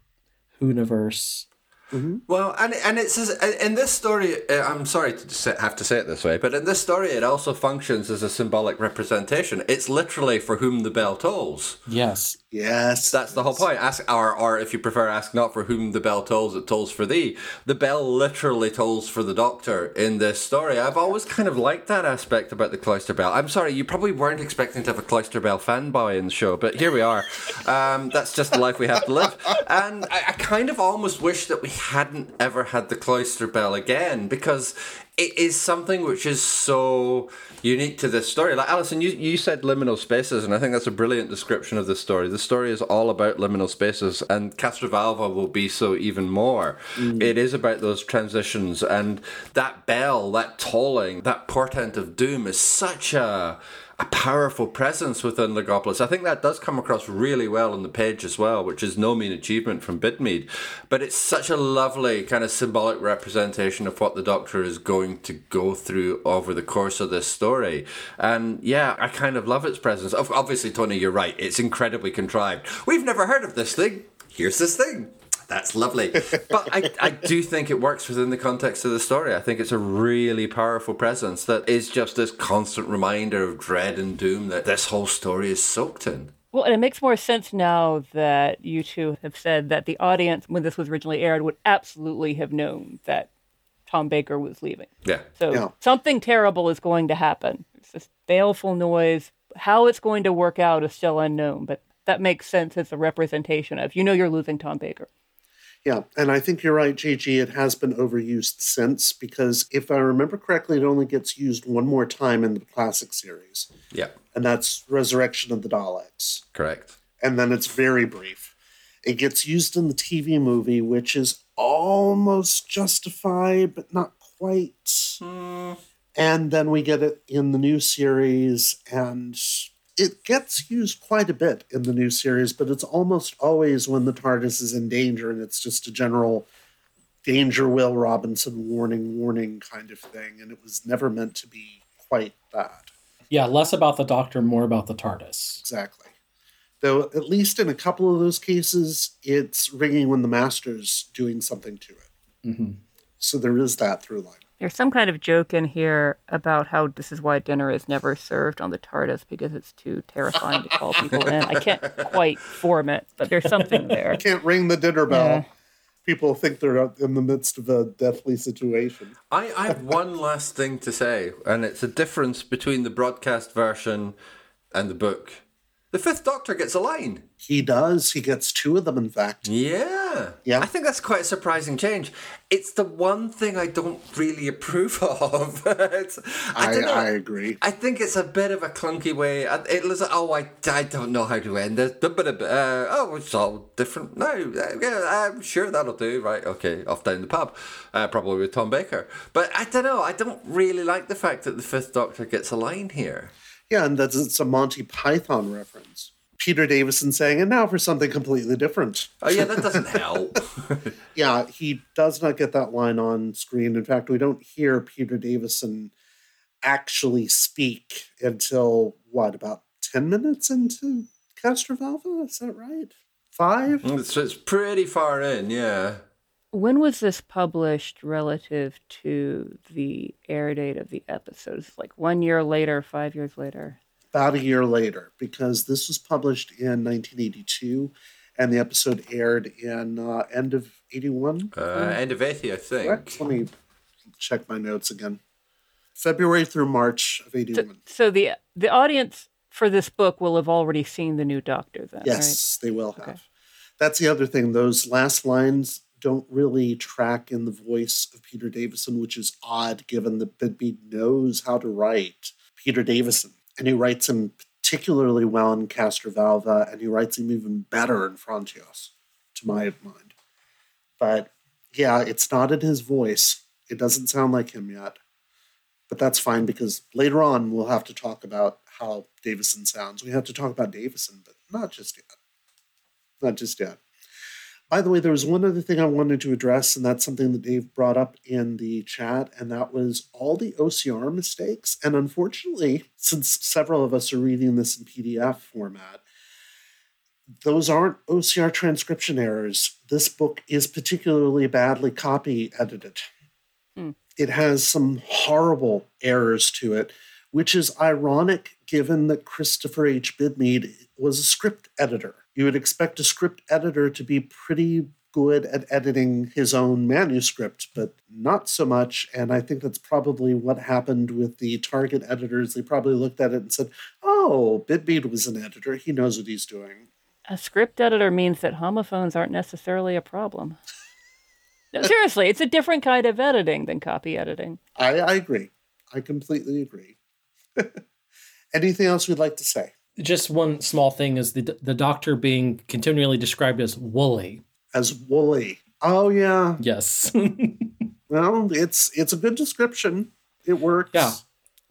[SPEAKER 6] Whoniverse.
[SPEAKER 8] Well, and and it's in this story. uh, I'm sorry to have to say it this way, but in this story, it also functions as a symbolic representation. It's literally for whom the bell tolls.
[SPEAKER 6] Yes.
[SPEAKER 5] Yes.
[SPEAKER 8] That's the whole point. Ask, or, or if you prefer, ask not for whom the bell tolls, it tolls for thee. The bell literally tolls for the doctor in this story. I've always kind of liked that aspect about the Cloister Bell. I'm sorry, you probably weren't expecting to have a Cloister Bell fanboy in the show, but here we are. Um, that's just the life we have to live. And I, I kind of almost wish that we hadn't ever had the Cloister Bell again because it is something which is so unique to this story. Like Alison, you, you said liminal spaces, and I think that's a brilliant description of the story. The story is all about liminal spaces, and Castrovalva will be so even more. Mm. It is about those transitions, and that bell, that tolling, that portent of doom is such a a powerful presence within Logopolis. I think that does come across really well on the page as well, which is no mean achievement from Bidmead. But it's such a lovely kind of symbolic representation of what the Doctor is going to go through over the course of this story. And yeah, I kind of love its presence. Obviously, Tony, you're right. It's incredibly contrived. We've never heard of this thing. Here's this thing. That's lovely. But I, I do think it works within the context of the story. I think it's a really powerful presence that is just this constant reminder of dread and doom that this whole story is soaked in.
[SPEAKER 7] Well, and it makes more sense now that you two have said that the audience, when this was originally aired, would absolutely have known that Tom Baker was leaving.
[SPEAKER 8] Yeah.
[SPEAKER 7] So
[SPEAKER 5] Yeah.
[SPEAKER 7] something terrible is going to happen. It's this baleful noise. How it's going to work out is still unknown, but that makes sense as a representation of you know you're losing Tom Baker.
[SPEAKER 5] Yeah, and I think you're right, JG. It has been overused since because if I remember correctly, it only gets used one more time in the classic series,
[SPEAKER 8] Yeah,
[SPEAKER 5] and that's Resurrection of the Daleks.
[SPEAKER 8] correct.
[SPEAKER 5] And then it's very brief. It gets used in the TV movie, which is almost justified, but not quite. Hmm. And then we get it in the new series, and it gets used quite a bit in the new series, but it's almost always when the TARDIS is in danger, and it's just a general danger, Will Robinson warning, warning kind of thing. And it was never meant to be quite that.
[SPEAKER 6] Yeah, less about the Doctor, more about the TARDIS.
[SPEAKER 5] Exactly. Though, at least in a couple of those cases, it's ringing when the master's doing something to it.
[SPEAKER 6] Mm-hmm.
[SPEAKER 5] So there is that through line.
[SPEAKER 7] There's some kind of joke in here about how this is why dinner is never served on the TARDIS because it's too terrifying to call people in. I can't quite form it, but there's something there.
[SPEAKER 5] You can't ring the dinner bell.
[SPEAKER 7] Yeah.
[SPEAKER 5] People think they're in the midst of a deathly situation.
[SPEAKER 8] I, I have one last thing to say, and it's a difference between the broadcast version and the book. The Fifth Doctor gets a line.
[SPEAKER 5] He does. He gets two of them, in fact.
[SPEAKER 8] Yeah.
[SPEAKER 5] Yeah.
[SPEAKER 8] I think that's quite a surprising change. It's the one thing I don't really approve <laughs> of. I,
[SPEAKER 5] I. I agree.
[SPEAKER 8] I think it's a bit of a clunky way. It was, oh, I, I don't know how to end this. Uh, oh, it's all different now. Uh, yeah, I'm sure that'll do. Right, okay, off down the pub. Uh, probably with Tom Baker. But I don't know. I don't really like the fact that the Fifth Doctor gets a line here.
[SPEAKER 5] Yeah, and that's it's a Monty Python reference. Peter Davison saying, and now for something completely different.
[SPEAKER 8] Oh, yeah, that doesn't help. <laughs> <laughs>
[SPEAKER 5] yeah, he does not get that line on screen. In fact, we don't hear Peter Davison actually speak until what, about 10 minutes into Castrovalva? Is that right? Five?
[SPEAKER 8] Mm, so it's pretty far in, yeah.
[SPEAKER 7] When was this published relative to the air date of the episodes? Like one year later, five years later?
[SPEAKER 5] About a year later, because this was published in 1982 and the episode aired in uh, end of 81.
[SPEAKER 8] Uh, end of 80, I think.
[SPEAKER 5] Correct? Let me check my notes again. February through March of 81.
[SPEAKER 7] So the the audience for this book will have already seen the new Doctor then,
[SPEAKER 5] Yes, they will have. That's the other thing. Those last lines don't really track in the voice of Peter Davison, which is odd given that Bidmead knows how to write Peter Davison. And he writes him particularly well in Castrovalva, and he writes him even better in Frontios, to my hmm. mind. But yeah, it's not in his voice. It doesn't sound like him yet. But that's fine because later on we'll have to talk about how Davison sounds. We have to talk about Davison, but not just yet. Not just yet. By the way, there was one other thing I wanted to address, and that's something that Dave brought up in the chat, and that was all the OCR mistakes. And unfortunately, since several of us are reading this in PDF format, those aren't OCR transcription errors. This book is particularly badly copy edited.
[SPEAKER 7] Hmm.
[SPEAKER 5] It has some horrible errors to it, which is ironic given that Christopher H. Bidmead was a script editor. You would expect a script editor to be pretty good at editing his own manuscript, but not so much. And I think that's probably what happened with the target editors. They probably looked at it and said, oh, Bidmead was an editor. He knows what he's doing.
[SPEAKER 7] A script editor means that homophones aren't necessarily a problem. No, seriously, it's a different kind of editing than copy editing.
[SPEAKER 5] I, I agree. I completely agree. <laughs> Anything else we'd like to say?
[SPEAKER 6] Just one small thing is the the doctor being continually described as woolly.
[SPEAKER 5] As woolly. Oh yeah.
[SPEAKER 6] Yes. <laughs>
[SPEAKER 5] well, it's it's a good description. It works.
[SPEAKER 6] Yeah.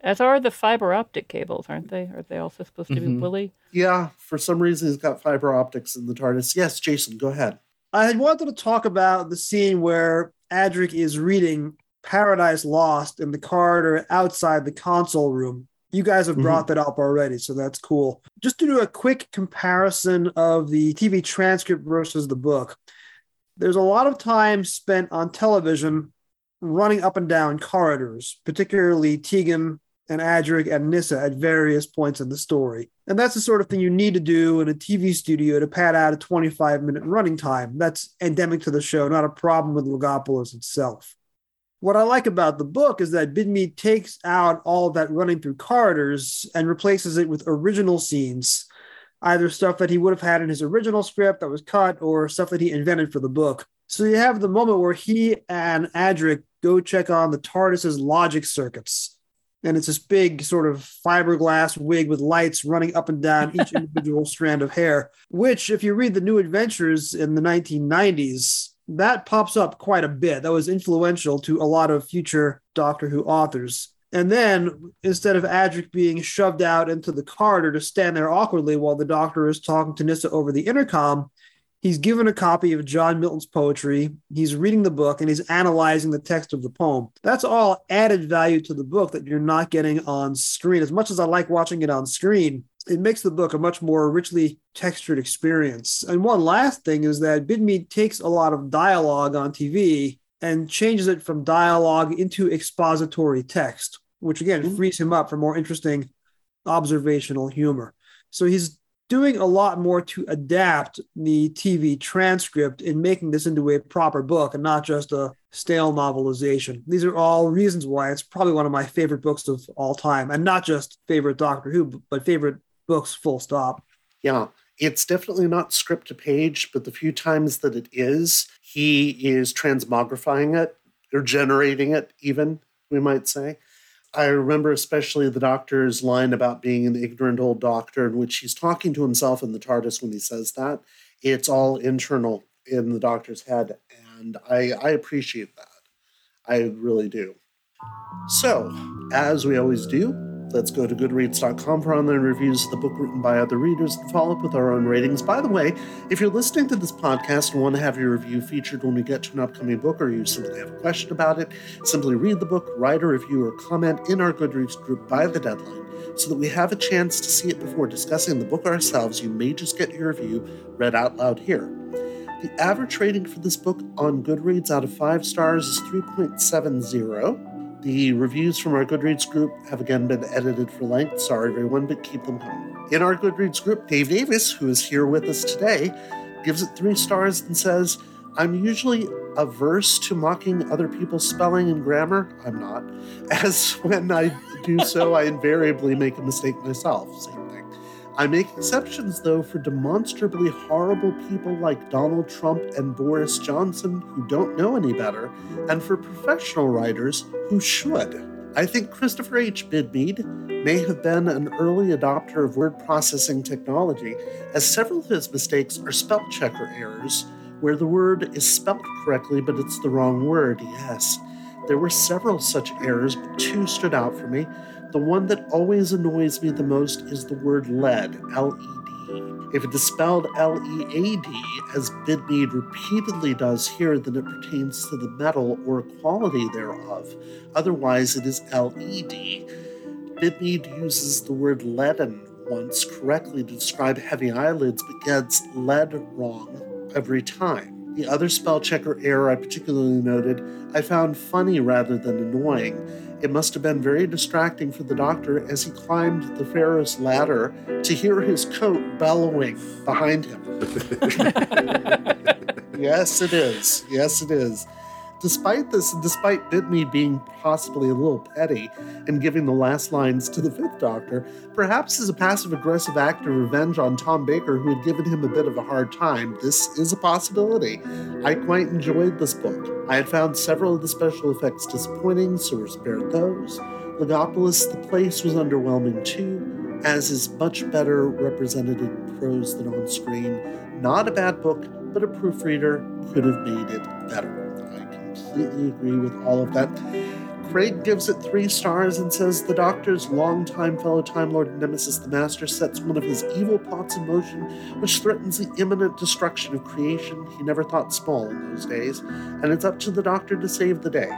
[SPEAKER 7] As are the fiber optic cables, aren't they? Are they also supposed to be
[SPEAKER 5] Mhm.
[SPEAKER 7] woolly?
[SPEAKER 5] Yeah. For some reason, he's got fiber optics in the TARDIS. Yes, Jason, go ahead.
[SPEAKER 10] I had wanted to talk about the scene where Adric is reading Paradise Lost in the corridor outside the console room. You guys have brought mm-hmm. that up already, so that's cool. Just to do a quick comparison of the TV transcript versus the book, there's a lot of time spent on television running up and down corridors, particularly Tegan and Adric and Nyssa at various points in the story. And that's the sort of thing you need to do in a TV studio to pad out a 25 minute running time. That's endemic to the show, not a problem with Logopolis itself. What I like about the book is that Bidmead takes out all that running through corridors and replaces it with original scenes, either stuff that he would have had in his original script that was cut or stuff that he invented for the book. So you have the moment where he and Adric go check on the TARDIS's logic circuits. And it's this big sort of fiberglass wig with lights running up and down each <laughs> individual strand of hair, which, if you read the New Adventures in the 1990s, that pops up quite a bit. That was influential to a lot of future Doctor Who authors. And then instead of Adric being shoved out into the corridor to stand there awkwardly while the doctor is talking to Nyssa over the intercom, he's given a copy of John Milton's poetry, he's reading the book, and he's analyzing the text of the poem. That's all added value to the book that you're not getting on screen. As much as I like watching it on screen, it makes the book a much more richly textured experience. And one last thing is that Bidmead takes a lot of dialogue on TV and changes it from dialogue into expository text, which again mm-hmm. frees him up for more interesting observational humor. So he's doing a lot more to adapt the TV transcript in making this into a proper book and not just a stale novelization. These are all reasons why it's probably one of my favorite books of all time, and not just favorite Doctor Who, but favorite books, full stop.
[SPEAKER 5] Yeah, it's definitely not script to page, but the few times that it is, he is transmogrifying it or generating it, even, we might say. I remember especially the doctor's line about being an ignorant old doctor, in which he's talking to himself in the TARDIS when he says that. It's all internal in the doctor's head, and I, I appreciate that. I really do. So, as we always do, let's go to goodreads.com for online reviews of the book written by other readers and follow up with our own ratings. By the way, if you're listening to this podcast and want to have your review featured when we get to an upcoming book, or you simply have a question about it, simply read the book, write a review, or comment in our Goodreads group by the deadline so that we have a chance to see it before discussing the book ourselves. You may just get your review read out loud here. The average rating for this book on Goodreads out of five stars is 3.70. The reviews from our Goodreads group have again been edited for length. Sorry, everyone, but keep them coming. In our Goodreads group, Dave Davis, who is here with us today, gives it three stars and says, I'm usually averse to mocking other people's spelling and grammar. I'm not. <laughs> As when I do so, I invariably make a mistake myself. I make exceptions, though, for demonstrably horrible people like Donald Trump and Boris Johnson who don't know any better, and for professional writers who should. I think Christopher H. Bidmead may have been an early adopter of word processing technology, as several of his mistakes are spell checker errors, where the word is spelt correctly but it's the wrong word, yes. There were several such errors, but two stood out for me. The one that always annoys me the most is the word lead, L E D. If it is spelled L E A D, as Bidmead repeatedly does here, then it pertains to the metal or quality thereof. Otherwise, it is L E D. Bidmead uses the word leaden once correctly to describe heavy eyelids, but gets lead wrong every time. The other spell checker error I particularly noted I found funny rather than annoying. It must have been very distracting for the doctor as he climbed the Pharos ladder to hear his coat bellowing behind him. <laughs> yes, it is. Yes, it is. Despite this, despite Bidmead being possibly a little petty and giving the last lines to the Fifth Doctor, perhaps as a passive aggressive act of revenge on Tom Baker, who had given him a bit of a hard time, this is a possibility. I quite enjoyed this book. I had found several of the special effects disappointing, so we're spared those. Logopolis, the place was underwhelming too, as is much better represented in prose than on screen. Not a bad book, but a proofreader could have made it better. Completely agree with all of that. Craig gives it three stars and says the Doctor's longtime fellow Time Lord Nemesis the Master sets one of his evil plots in motion, which threatens the imminent destruction of creation. He never thought small in those days, and it's up to the Doctor to save the day.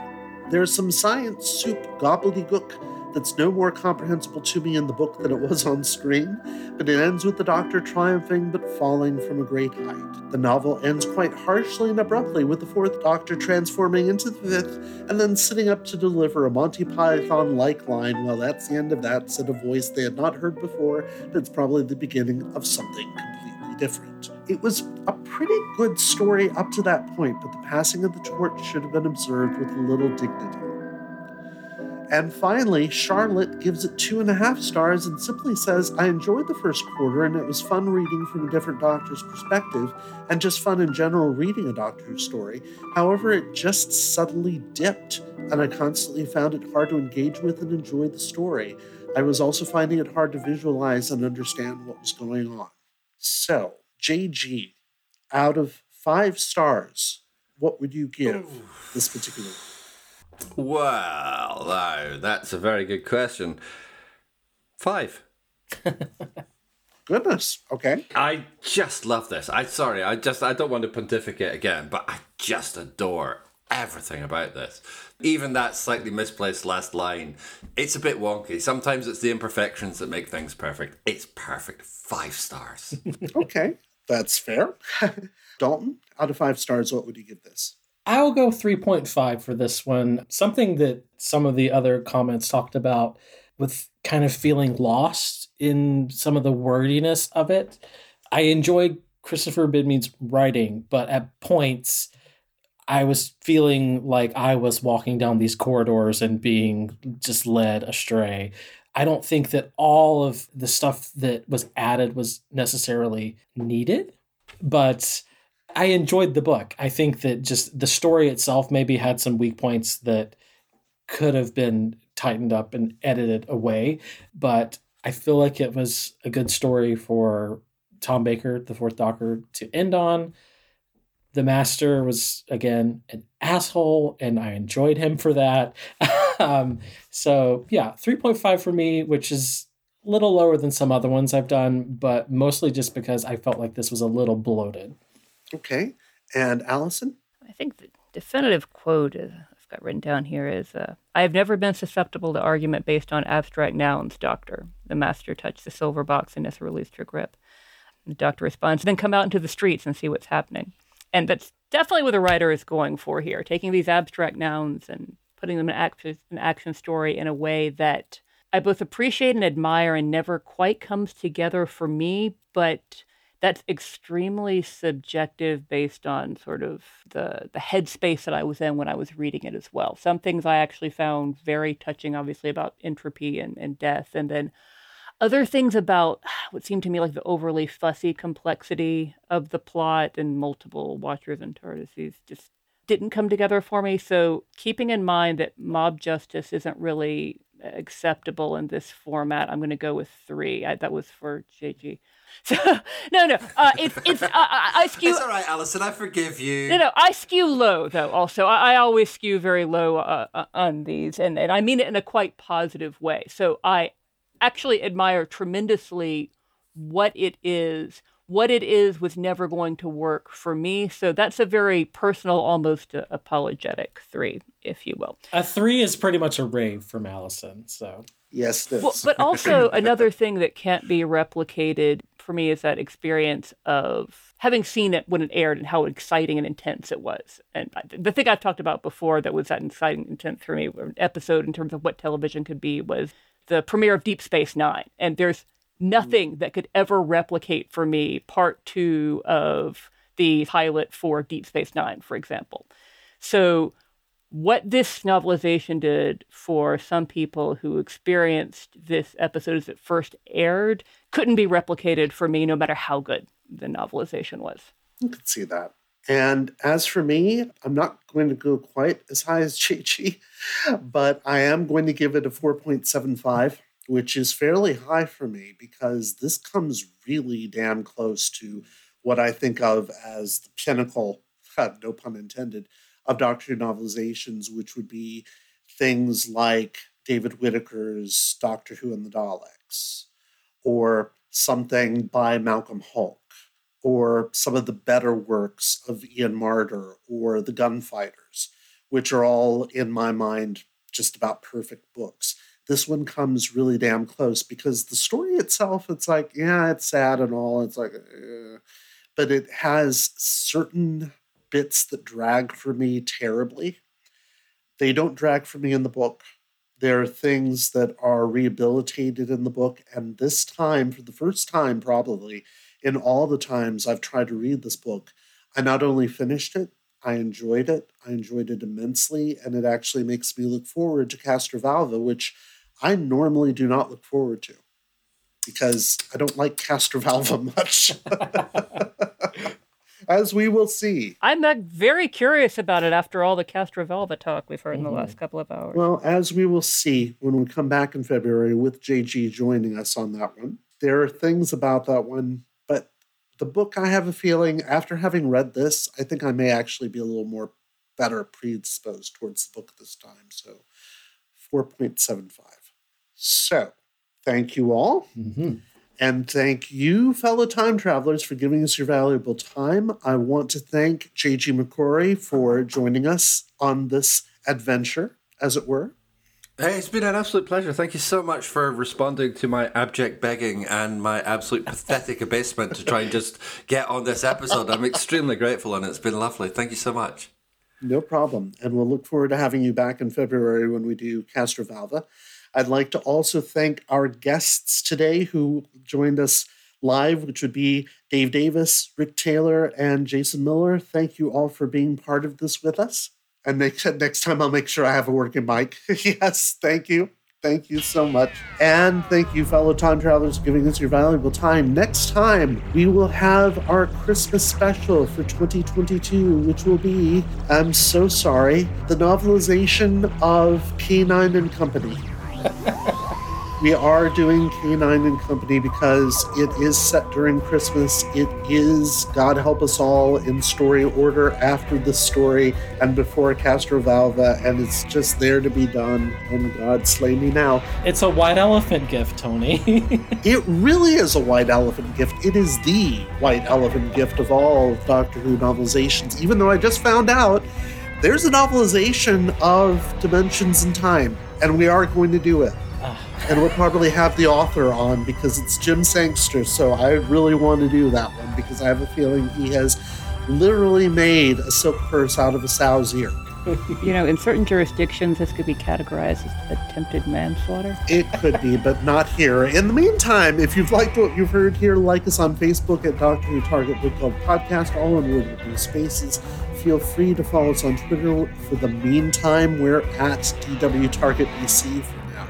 [SPEAKER 5] There's some science soup gobbledygook that's no more comprehensible to me in the book than it was on screen, but it ends with the Doctor triumphing but falling from a great height. The novel ends quite harshly and abruptly with the Fourth Doctor transforming into the Fifth and then sitting up to deliver a Monty Python like line. Well, that's the end of that, said a voice they had not heard before. That's probably the beginning of something completely different. It was a pretty good story up to that point, but the passing of the torch should have been observed with a little dignity. And finally, Charlotte gives it two and a half stars and simply says, I enjoyed the first quarter and it was fun reading from a different doctor's perspective and just fun in general reading a Doctor Who story. However, it just suddenly dipped and I constantly found it hard to engage with and enjoy the story. I was also finding it hard to visualize and understand what was going on. So, JG, out of five stars, what would you give this particular
[SPEAKER 8] Well, now, that's a very good question. Five. <laughs>
[SPEAKER 5] Goodness. Okay.
[SPEAKER 8] I just love this. I sorry, I just I don't want to pontificate again, but I just adore everything about this. Even that slightly misplaced last line. It's a bit wonky. Sometimes it's the imperfections that make things perfect. It's perfect. Five stars. <laughs>
[SPEAKER 5] okay, that's fair. <laughs> Dalton, out of five stars, what would you give this?
[SPEAKER 6] I'll go 3.5 for this one. Something that some of the other comments talked about with kind of feeling lost in some of the wordiness of it. I enjoyed Christopher Bidmead's writing, but at points I was feeling like I was walking down these corridors and being just led astray. I don't think that all of the stuff that was added was necessarily needed, but I enjoyed the book. I think that just the story itself maybe had some weak points that could have been tightened up and edited away, but I feel like it was a good story for Tom Baker, the fourth Doctor, to end on. The Master was again an asshole, and I enjoyed him for that. <laughs> um, so yeah, three point five for me, which is a little lower than some other ones I've done, but mostly just because I felt like this was a little bloated.
[SPEAKER 5] Okay. And Allison?
[SPEAKER 7] I think the definitive quote is, I've got written down here is uh, I have never been susceptible to argument based on abstract nouns, Doctor. The master touched the silver box and Nyssa released her grip. And the doctor responds, then come out into the streets and see what's happening. And that's definitely what the writer is going for here, taking these abstract nouns and putting them in action, an action story in a way that I both appreciate and admire and never quite comes together for me, but that's extremely subjective based on sort of the the headspace that I was in when I was reading it as well. Some things I actually found very touching, obviously about entropy and, and death, and then other things about <sighs> what seemed to me like the overly fussy complexity of the plot and multiple watchers and TARDISes just didn't come together for me. So keeping in mind that mob justice isn't really acceptable in this format, I'm going to go with three. I, that was for JG. <laughs> So no, no, uh, it's it's uh, I, I skew.
[SPEAKER 8] It's all right, Alison. I forgive you.
[SPEAKER 7] No, no, I skew low though. Also, I, I always skew very low uh, uh, on these, and and I mean it in a quite positive way. So I actually admire tremendously what it is. What it is was never going to work for me. So that's a very personal, almost uh, apologetic three, if you will.
[SPEAKER 6] A three is pretty much a rave from Allison. So
[SPEAKER 5] Yes, it is.
[SPEAKER 7] Well, but also <laughs> another thing that can't be replicated for me is that experience of having seen it when it aired and how exciting and intense it was. And the thing I've talked about before that was that exciting intense for me, episode in terms of what television could be, was the premiere of Deep Space Nine. And there's nothing that could ever replicate for me part two of the pilot for Deep Space Nine, for example. So what this novelization did for some people who experienced this episode as it first aired couldn't be replicated for me, no matter how good the novelization was.
[SPEAKER 5] I could see that. And as for me, I'm not going to go quite as high as <laughs> Chi Chi, but I am going to give it a 4.75, which is fairly high for me because this comes really damn close to what I think of as the pinnacle, <laughs> no pun intended, of Doctor Who novelizations, which would be things like David Whitaker's Doctor Who and the Daleks, or something by Malcolm Hulke, or some of the better works of Ian Marter or The Gunfighters, which are all, in my mind, just about perfect books. This one comes really damn close because the story itself, it's like, yeah, it's sad and all. It's like, eh. but it has certain bits that drag for me terribly. They don't drag for me in the book. There are things that are rehabilitated in the book. And this time, for the first time, probably in all the times I've tried to read this book, I not only finished it, I enjoyed it. I enjoyed it immensely. And it actually makes me look forward to Castrovalva, which I normally do not look forward to because I don't like Castrovalva <laughs> much. <laughs> As we will see.
[SPEAKER 7] I'm uh, very curious about it after all the Castrovalva talk we've heard in the last couple of hours.
[SPEAKER 5] Well, as we will see when we come back in February with JG joining us on that one, there are things about that one, but the book, I have a feeling, after having read this, I think I may actually be a little more better predisposed towards the book this time. So 4.75. So thank you all. And thank you, fellow time travelers, for giving us your valuable time. I want to thank JG McCrory for joining us on this adventure, as it were.
[SPEAKER 8] Hey, it's been an absolute pleasure. Thank you so much for responding to my abject begging and my absolute pathetic abasement to try and just get on this episode. I'm extremely grateful and it's been lovely. Thank you so much.
[SPEAKER 5] No problem. And we'll look forward to having you back in February when we do Castrovalva. I'd like to also thank our guests today who joined us live, which would be Dave Davis, Rick Taylor, and Jason Miller. Thank you all for being part of this with us. And next, next time I'll make sure I have a working mic. <laughs> yes, thank you. Thank you so much. And thank you, fellow time travelers, for giving us your valuable time. Next time, we will have our Christmas special for 2022, which will be, I'm so sorry, the novelization of K9 and Company. <laughs> we are doing K9 and Company because it is set during Christmas. It is, God help us all, in story order after the story and before Castrovalva, and it's just there to be done. And God slay me now.
[SPEAKER 6] It's a white elephant gift, Tony. <laughs>
[SPEAKER 5] it really is a white elephant gift. It is the white elephant gift of all Doctor Who novelizations, even though I just found out there's a novelization of Dimensions in Time, and we are going to do it. Ah. And we'll probably have the author on because it's Jim Sangster, so I really want to do that one because I have a feeling he has literally made a silk purse out of a sow's ear.
[SPEAKER 7] you know, in certain jurisdictions, this could be categorized as attempted manslaughter.
[SPEAKER 5] It could be, but not here. In the meantime, if you've liked what you've heard here, like us on Facebook at Doctor Who Target Book Club Podcast, all in word with no spaces. Feel free to follow us on Twitter. For the meantime, we're at DW Target BC for now.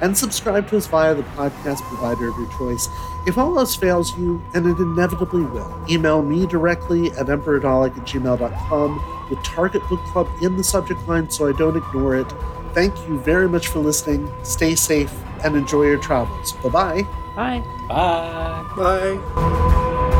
[SPEAKER 5] And subscribe to us via the podcast provider of your choice. If all else fails you, and it inevitably will, email me directly at emperadolic at gmail.com with Target Book Club in the subject line so I don't ignore it. Thank you very much for listening. Stay safe and enjoy your travels. Bye-bye.
[SPEAKER 7] Bye.
[SPEAKER 6] Bye.
[SPEAKER 8] Bye.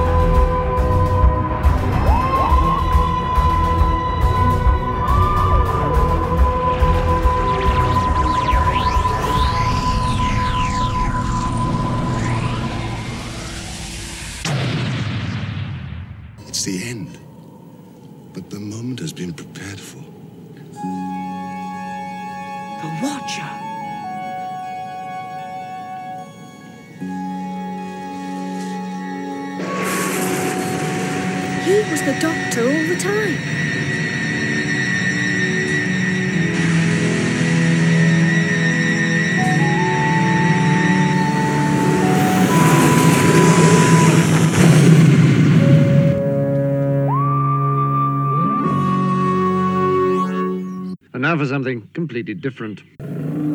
[SPEAKER 15] For something completely different.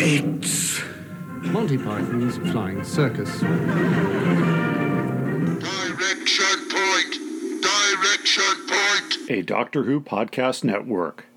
[SPEAKER 16] It's
[SPEAKER 15] Monty Python's Flying Circus.
[SPEAKER 16] Direction point! Direction point!
[SPEAKER 1] A Doctor Who podcast network.